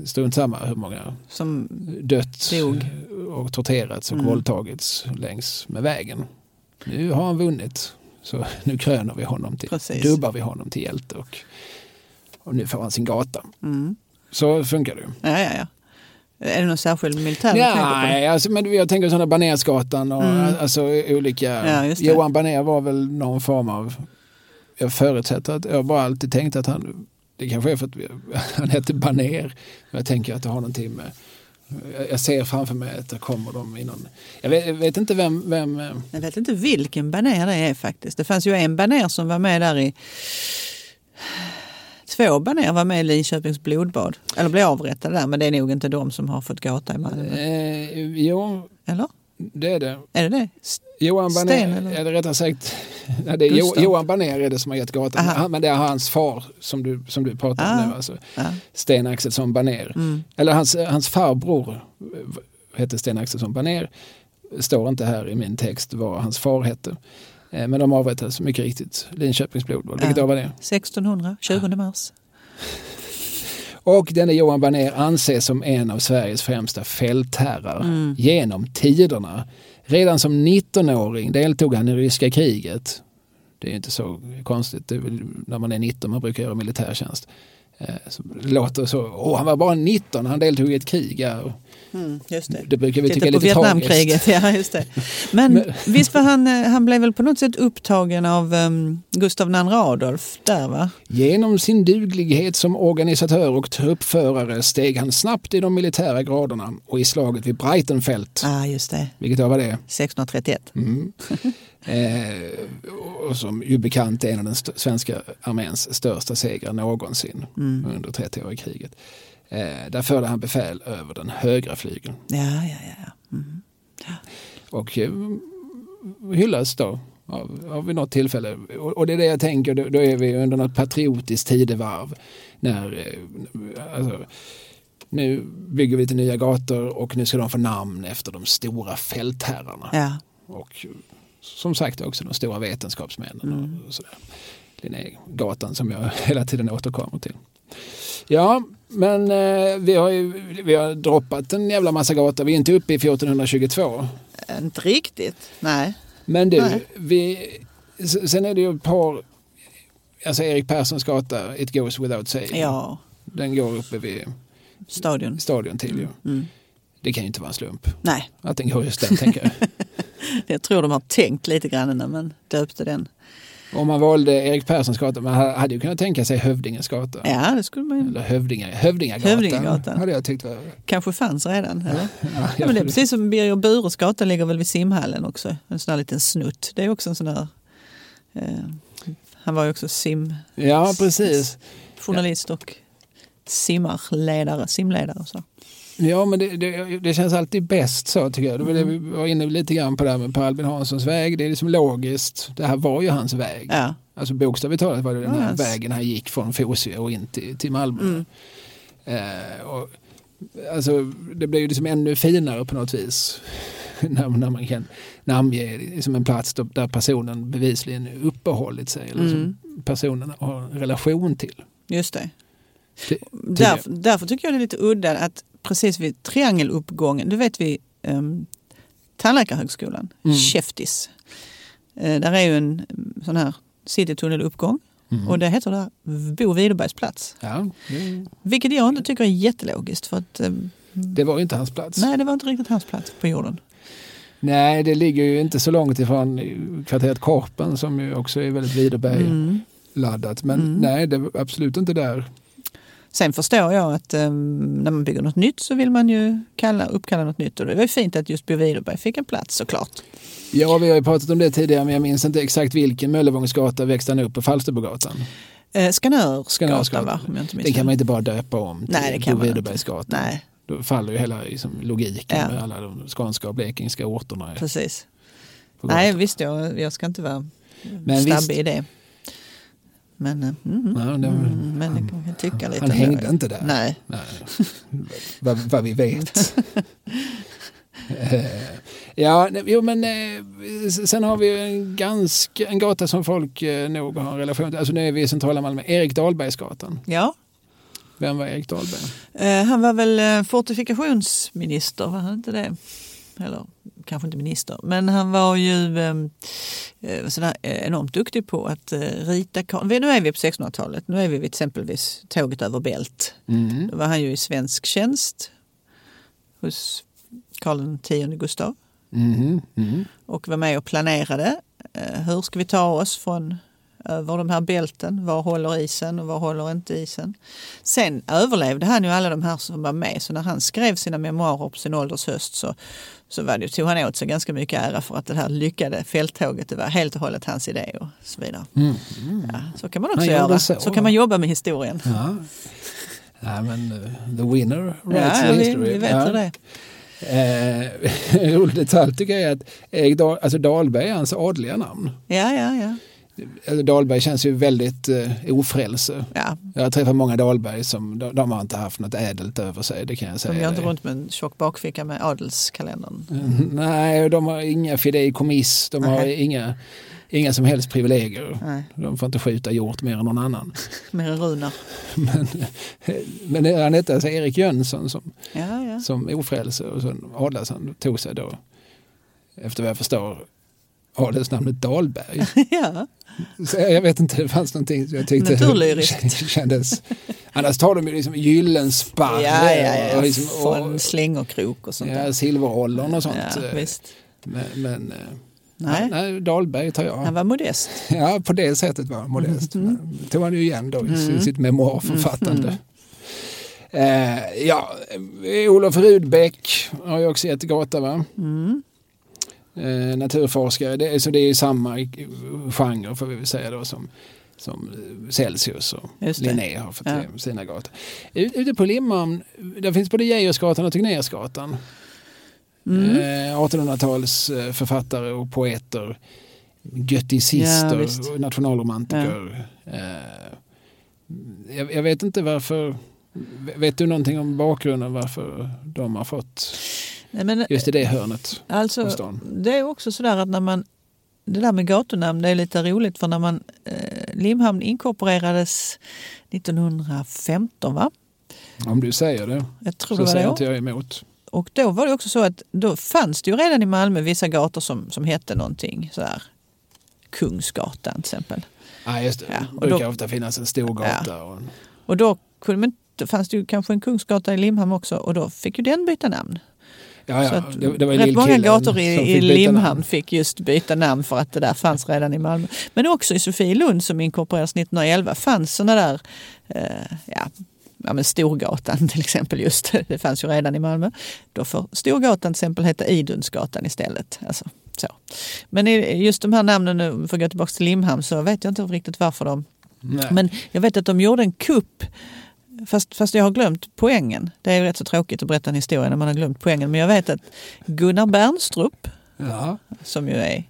Strunt samma hur många Som, dött Dog. och torterats och Mm. våldtagits längs med vägen. Nu har han vunnit, så nu kröner vi honom till, Precis. dubbar vi honom till hjälte och, och nu får han sin gata. mm. Så funkar det ju. Ja, ja, ja. Är det någon särskild militär du? Nej, alltså, men jag tänker sådana Banersgatan och Mm. alltså, olika. Ja. Johan Baner var väl någon form av, jag förutsätter att, jag bara alltid tänkt att han, det kanske är för att vi, *laughs* han heter Baner. Men jag tänker att det har någonting med, jag- ser framför mig att det kommer de i någon, jag vet, jag vet inte vem, vem Jag vet inte vilken baner det är faktiskt. Det fanns ju en baner som var med där i... Två baner var med i Linköpings blodbad. Eller blev avrättade där, men det är nog inte de som har fått gata i Malmö. eh, jo, Eller? Det är det. Är det det? Johan Sten, Baner, eller? eller rättare sagt, *laughs* det är jo. Johan Baner är det som har gett gatan. Aha. Men det är hans far som du, som du pratar om Ah. nu. Alltså. Ja. Sten Axelsson Baner. Mm. Eller hans, hans farbror eh, hette Sten Axelsson Baner. Står inte här i min text vad hans far hette. Eh, Men de avrättades mycket riktigt. Linköpings blodbad. Vilket Ja. år var det? 1600, 20 mars. *laughs* Och denne Johan Baner anses som en av Sveriges främsta fältherrar Mm. genom tiderna. Redan som 19-åring deltog han i ryska kriget. Det är inte så konstigt. Det är väl när man är 19 man brukar göra militärtjänst. Eh, Så låter så. Åh, han var bara 19, han deltog i ett krig. Ja. Mm, just det. Det brukar vi tycka Titta är på lite tragiskt. Vietnamkriget, ja just det. Men, Men- *laughs* visst var han, eh, han blev väl på något sätt upptagen av um, Gustav II Adolf där va? Genom sin duglighet som organisatör och truppförare steg han snabbt i de militära graderna och i slaget vid Breitenfeld, Ja ah, just det, vilket år var det? 1631. Mm. *laughs* eh, och som ju bekant är en av den svenska arméns största segrar någonsin Mm. under 30-åriga kriget. Eh, där förde han befäl över den högra flygeln Ja, ja, ja. ja. Mm. och eh, hyllas då av, av vid något tillfälle. Och, och det är det jag tänker, då, då är vi under något patriotiskt tidevarv. När, eh, alltså, nu bygger vi till nya gator och nu ska de få namn efter de stora fältherrarna. ja. Och som sagt också de stora vetenskapsmännen. Mm. Och sådär. Linnégatan som jag *laughs* hela tiden återkommer till. Ja, men eh, vi, har ju, vi har droppat en jävla massa gator. Vi är inte uppe i 1422. Inte riktigt, nej. Men du, Nej. vi, sen är det ju ett par, alltså Erik Perssons gata, It goes without saying. Ja, Den går uppe vid stadion. stadion till ju. Mm. Det kan ju inte vara en slump Nej, att den går just den, tänker jag. *laughs* *laughs* jag tror de har tänkt lite grann när man döpte den. Om man valde Erik Perssons gata, man ha- hade ju kunnat tänka sig Hövdingens gata. Ja, det skulle man ju. Eller Hövdinga, Hövdingagatan, Hövdingagatan. hade jag tyckt var... Kanske fanns redan, eller? Ja, Ja, men det är precis som Birger Bures gata ligger väl vid simhallen också. En sån här liten snutt. Det är också en sån där... Eh, han var ju också simjournalist ja, precis. och simmarledare, simledare. och Så. Ja, men det, det, det känns alltid bäst så tycker jag. Det var det vi var inne lite grann på det här med Per Albin Hanssons väg. Det är liksom logiskt. Det här var ju hans väg. Ja. Alltså bokstavligt talat var det den här hans- vägen han gick från Fosie och in till, till Malmö. Mm. Eh, och, alltså, det blir ju liksom ännu finare på något vis. *laughs* när, när man kan namnge liksom en plats där personen bevisligen uppehållit sig. Eller som Mm. personen har en relation till. Just det. Ty- Därför, därför tycker jag det är lite udda att precis vid triangeluppgången, du vet vi um, Tandläkarhögskolan, Mm. Käftis. Eh, där är ju en mm, sån här citytunneluppgång Mm. Och det heter där Bo Widerbergs plats. Ja, det, Vilket jag inte tycker är jättelogiskt. För att, eh, det var ju inte hans plats. nej, det var inte riktigt hans plats på jorden. Nej, det ligger ju inte så långt ifrån kvarteret Korpen som ju också är väldigt Widerberg-laddat. Mm. Men nej, det var absolut inte där. Sen förstår jag att eh, när man bygger något nytt så vill man ju kalla, uppkalla något nytt. Och det var ju fint att just Bo Widerberg fick en plats såklart. Ja, vi har ju pratat om det tidigare, men jag minns inte exakt vilken Möllevångsgata växte han upp på Falsterbogatan. Eh, Skanörsgatan Skanörsgatan. va? Om jag inte minns Den kan man inte bara döpa om till Nej, det kan Bo. Widerbergsgatan. Nej, Då faller ju hela liksom, logiken Ja. med alla de skånska och blekingska orterna. precis. Nej, visst jag, jag ska inte vara Men visst. stabbig i det. Men, eh, mm, Ja, det var- mm, men det kan jag tycka lite. han hängde inte där. Nej, Nej. vad, vad vi vet. Eh, ja, nej, jo, men eh, sen har vi en, ganska, en gata som folk nog har en relation till. Alltså nu är vi i centrala Malmö. Erik Dahlbergsgatan. ja. Vem var Erik Dahlberg? Han var väl fortifikationsminister, var han inte det? Eller kanske inte minister, men han var ju eh, eh, sådär, eh, enormt duktig på att eh, rita kartor. Nu är vi på 1600-talet, nu är vi vid exempelvis tåget över Bält. Mm. Då var han ju i svensk tjänst hos Karl X Gustav Mhm, mhm. och var med och planerade. Eh, hur ska vi ta oss från över de här bälten? Var håller isen och var håller inte isen? Sen överlevde han ju alla de här som var med. Så när han skrev sina memoarer på sin ålders höst så, så var det, tog han åt sig ganska mycket ära för att det här lyckade fälttåget. Det var helt och hållet hans idé och så vidare. Mm. Ja, så kan man också göra. så. Så. kan man jobba med historien. Ja. ja, men uh, the winner writes Ja, the vi, history. vi vet ja. det. Eh, *laughs* en rolig detalj tycker jag är att Erik alltså Dahlberg är hans adliga namn. Ja, ja, ja. Dahlberg känns ju väldigt eh, ofrälse. ja. Jag har träffat många Dahlberg som de, de har inte haft något ädelt över sig, det kan jag säga. De går inte runt med en tjock bakficka med adelskalendern. Mm, Nej, de har inga fideikommiss, de har Nej. inga, inga som helst privilegier. Nej, De får inte skjuta hjort mer än någon annan. *laughs* mer än Runar. *laughs* Men, men han hette alltså Erik Jönsson som, Ja, ja. som ofrälse och sen adelsson tog sig då, efter vad jag förstår, adelsnamnet Dahlberg. *laughs* ja. Så jag vet inte, det fanns någonting som jag tyckte Naturlyriskt. *laughs* kändes... Annars tar de ju liksom Gyllensparre Ja, ja, ja. och, liksom, och slingerkrok och sånt ja, där. Silverollon och sånt. Ja, visst. Men, men eh, Nej, nej, Dahlberg tar jag. han var modest. *laughs* Ja, på det sättet var han modest. Mm. Men tog han ju igen då i Mm. sitt memoarförfattande. Mm. Eh, ja, eh, Olof Rudbeck har ju också gett gata va? Mm. Eh, naturforskare, det så det är samma genre får vi väl säga då som, som Celsius och. Linné har fått Ja. sina gator. Ut- Ute på Limhamn, där finns både Geijersgatan och Tegnérsgatan. Mm. Eh, 1800-tals eh, författare och poeter, Ja, visst. och nationalromantiker. Eh, jag, jag vet inte varför, vet du någonting om bakgrunden varför de har fått Nej, men, just i det hörnet av alltså, stan? det är också sådär att när man det där med gatunamn det är lite roligt för när man eh, Limhamn inkorporerades 1915 va? Om du säger det Jag tror så det var säger det inte jag emot. Och då var det också så att då fanns det ju redan i Malmö vissa gator som, som hette någonting sådär. Kungsgatan till exempel. Ah, just det. Ja, det och brukar då- ofta finnas en stor gata. Och, Och då kunde man, inte- fanns det ju kanske en Kungsgata i Limhamn också och då fick ju den byta namn. Ja, ja, att det, det var rätt många gator i, i Limhamn fick just byta namn för att det där fanns redan i Malmö. Men också i Sofielund som inkorporerades 1911 fanns sådana där, eh, ja, ja men Storgatan till exempel just, *laughs* det fanns ju redan i Malmö. Då får Storgatan till exempel heta Idundsgatan istället. Alltså, så. Men just de här namnen, nu, för att gå tillbaka till Limhamn, så vet jag inte riktigt varför de Nej. men jag vet att de gjorde en kupp Fast, fast jag har glömt poängen. Det är ju rätt så tråkigt att berätta en historia när man har glömt poängen. Men jag vet att Gunnar Bernstrup, ja. som ju är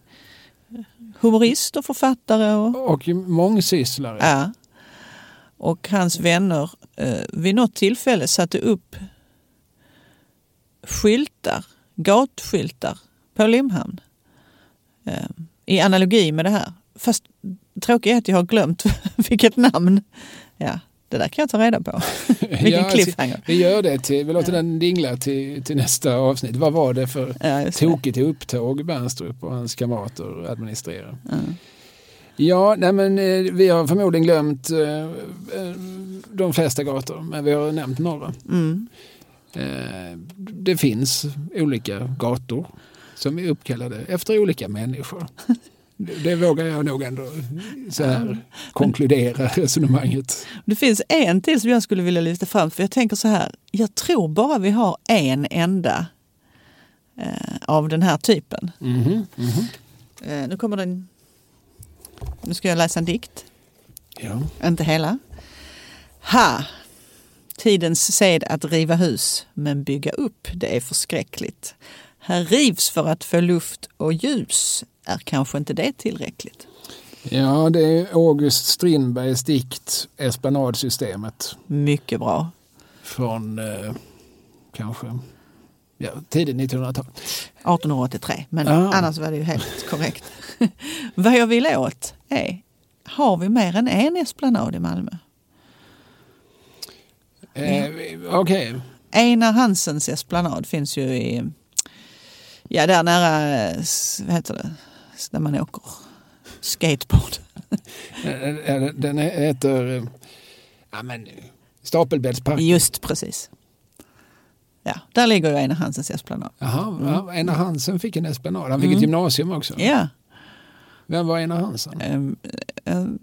humorist och författare och, Och mångsysslare. ja, och hans vänner eh, vid något tillfälle satte upp skyltar, gatskyltar på Limhamn. Eh, I analogi med det här. Fast tråkigt är att jag har glömt *laughs* vilket namn. Ja, det där kan jag ta reda på. *laughs* Vilken Ja, alltså, cliffhanger. Vi gör det till, vi låter den dingla till, till nästa avsnitt. Vad var det för Ja, tokigt upptåg Bernstrup och hans kamrater administrerar? Ja. Ja, nej men eh, vi har förmodligen glömt eh, eh, de flesta gator, men vi har nämnt några. Mm. Eh, det finns olika gator som är uppkallade efter olika människor. *laughs* Det, vågar jag nog ändå så här, konkludera resonemanget. Det finns en till som jag skulle vilja lyfta fram. För jag tänker så här, jag tror bara vi har en enda eh, av den här typen. Mhm, mhm. Eh, nu kommer den... Nu ska jag läsa en dikt. Ja. Inte hela. Ha! Tidens sed att riva hus, men bygga upp, det är förskräckligt. Här rivs för att få luft och ljus. Är kanske inte det tillräckligt? ja, det är August Strindbergs dikt Esplanadsystemet Mycket bra. från eh, kanske ja, tidigt 1900-tal. 1883, men Ah. annars var det ju helt korrekt. *laughs* Vad jag vill åt är, har vi mer än en esplanad i Malmö? Eh, Okej, Einar Hansens esplanad finns ju i, ja där nära, eh, vad heter det, Där man åker skateboard. *laughs* Eh, eh, den heter eh, ja, men, Stapelbäddsparken. Just precis. Ja, där ligger ju Einar Hansens esplanad. Jaha, ja, Einar Hansen fick en esplanad. Han fick Mm. ett gymnasium också. Ja, Vem var Einar Hansen? ehm, ehm,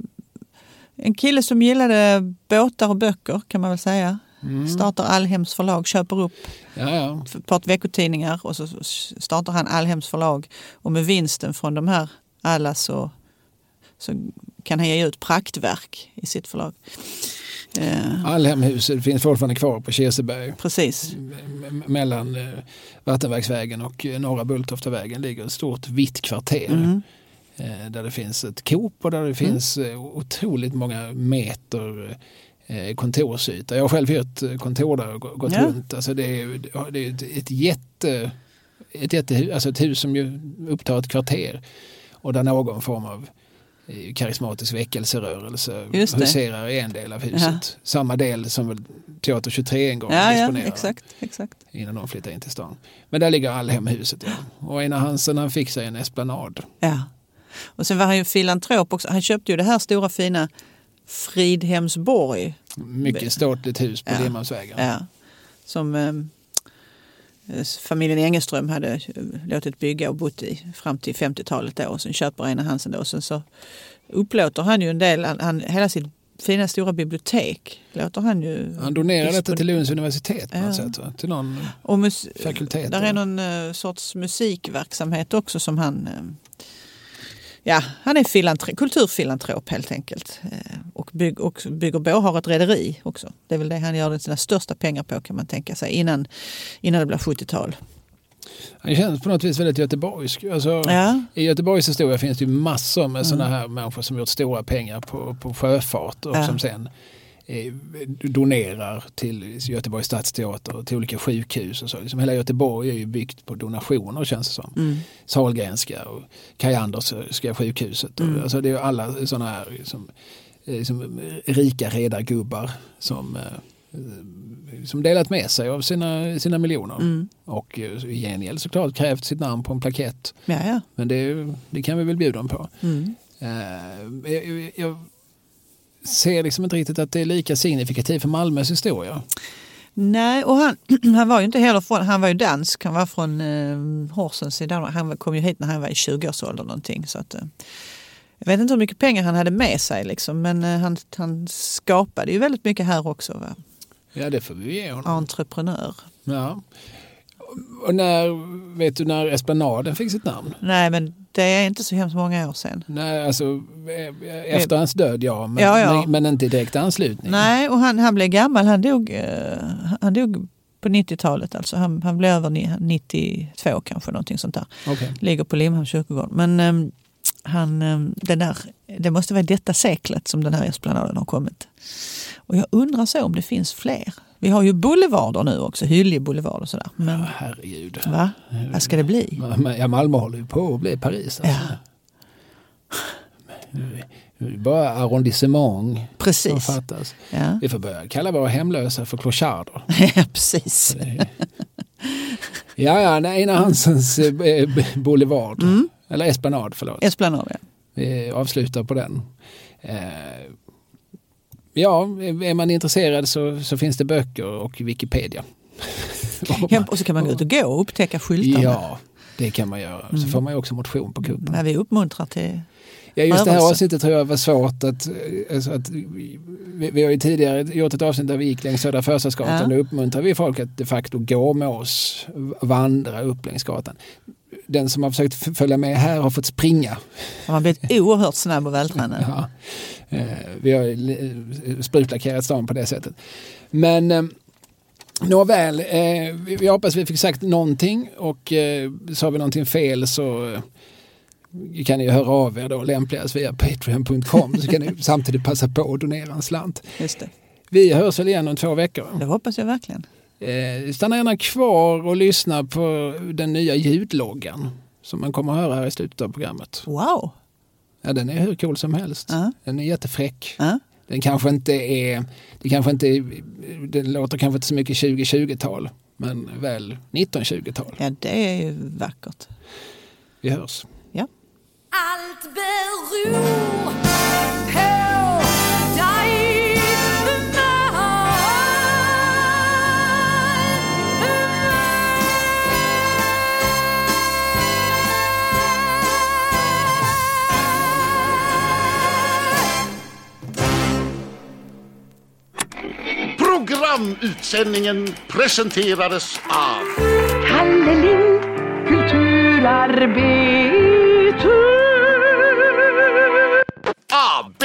en kille som gillade båtar och böcker kan man väl säga. Mm. Startar Allhems förlag, köper upp Ja, ja. ett par veckotidningar och så startar han Allhems förlag. Och med vinsten från de här alla så, så kan han ge ut praktverk i sitt förlag. Eh, Allhemhuset finns fortfarande kvar på Kirseberg. precis. Mellan eh, Vattenverksvägen och eh, Norra Bulltoftavägen ligger ett stort vitt kvarter. Mm. Eh, där det finns ett Coop och där det finns eh, otroligt många meter kontorsyta. Jag har själv hyrt eh, kontor där och gå- gått Ja. runt. Alltså det är, det är ett, jätte... Ett, jätte, alltså ett hus som ju upptar ett kvarter och där någon form av eh, karismatisk väckelserörelse huserar i en del av huset. Ja. Samma del som väl Teater 23 en gång Ja, ja, exakt. exakt. innan de flyttade in till stan. Men där ligger Allhemhuset. Ja. Och Einar Hansen han fick sig en esplanad. Ja. Och sen var han ju filantrop också. Han köpte ju det här stora fina Fridhemsborg. Mycket ståtligt hus på Ja. Limhamnsvägen. Ja. Som eh, familjen Engelström hade eh, låtit bygga och bott i fram till 50-talet. Då. Och sen köper Einar Hansen det och sen så upplåter han ju en del, han, han, hela sitt fina stora bibliotek låter han ju... Han donerade detta till Lunds universitet på något Ja. sätt. Va? Till någon och mus- fakultet. Där är någon eh, sorts musikverksamhet också som han... ja, han är kulturfilantrop helt enkelt. Eh, och, bygg, och bygger bo, har ett rederi också. Det är väl det han gör sina största pengar på kan man tänka sig innan, innan det blir 70-tal. Han känns på något vis väldigt göteborgsk. Alltså, Ja, I Göteborgs historia finns det ju massor med Mm. sådana här människor som gjort stora pengar på, på sjöfart och Ja. som sen donerar till Göteborgs stadsteater och till olika sjukhus och så. Liksom hela Göteborg är ju byggt på donationer känns det som. mm. Sahlgrenska och Kaj Andersska sjukhuset. Och, Mm. alltså det är alla sådana här liksom, eh, liksom, rika redargubbar som, eh, som delat med sig av sina, sina miljoner. Mm. Och eh, i gengäld såklart krävt sitt namn på en plakett. ja, ja. Men det, det kan vi väl bjuda dem på. Mm. Eh, jag, jag ser liksom inte riktigt att det är lika signifikativt för Malmös historia. Nej, och han, *clears throat* han var ju inte heller från, han var ju dansk, han var från eh, Horsens i Danmark. Han kom ju hit när han var i 20-årsåldern någonting. Så att, eh, jag vet inte hur mycket pengar han hade med sig liksom, men eh, han, han skapade ju väldigt mycket här också. Va? Ja, det får vi ge honom. Entreprenör. Ja. Och när, vet du när Esplanaden fick sitt namn? Nej, men det är inte så hemskt många år sedan. Nej, alltså eh, efter hans död ja, men, Ja, ja. Men, inte direkt anslutning. Nej, och han, han blev gammal. Han dog, eh, han dog på 90-talet. Alltså. Han, han blev över ni- 92 kanske, någonting sånt där. Okej. Ligger på Limhamns kyrkogård. Men ehm, han, ehm, den där, det måste vara detta seklet som den här esplanaden har kommit. Och jag undrar så om det finns fler. Vi har ju boulevarder nu också, Hyllie boulevard och sådär. Men Ja, herregud. va? Vad ska det bli? Ja, Malmö håller ju på att bli Paris. Alltså. Ja. Bara arrondissement som fattas. Ja, Vi får börja kalla våra hemlösa för clocharder. *laughs* ja precis. Ja, ja, nej, Hansens eh, boulevard. Eller esplanad, förlåt. Esplanad, ja. Vi avslutar på den. Eh, ja, är man intresserad så, så finns det böcker och Wikipedia. *laughs* Hem, och så kan man gå ut och gå och upptäcka skyltarna. Ja, det kan man göra. Så får man ju också motion på kuppen. Men vi uppmuntrar till Ja, just det här avsnittet tror jag var svårt att... Alltså att vi, vi har ju tidigare gjort ett avsnitt där vi gick längs Södra Förstadsgatan. Ja. Då uppmuntrar vi folk att de facto gå med oss, vandra upp längs gatan. Den som har försökt följa med här har fått springa. Man har blivit oerhört snabb och vältränad. Ja. Eh, vi har eh, sprutlackerat stan på det sättet. Men eh, nåväl, eh, vi, hoppas vi fick sagt någonting och eh, sa vi någonting fel så eh, kan ni höra av er då lämpligast via patreon.com så kan ni *laughs* samtidigt passa på att donera en slant. Just det. Vi hörs väl igen om två veckor. det hoppas jag verkligen. Eh, stanna gärna kvar och lyssna på den nya ljudloggan som man kommer att höra här i slutet av programmet. Wow! Ja, den är hur cool som helst. Ja. Den är jättefräck. Ja. Den kanske inte är, det kanske inte är, den låter kanske inte så mycket 2020-tal, men väl 1920-tal. ja, det är ju vackert. Vi hörs. Ja. Allt beror Programutsändningen presenterades av Kalle Lind, kulturarbetare. AB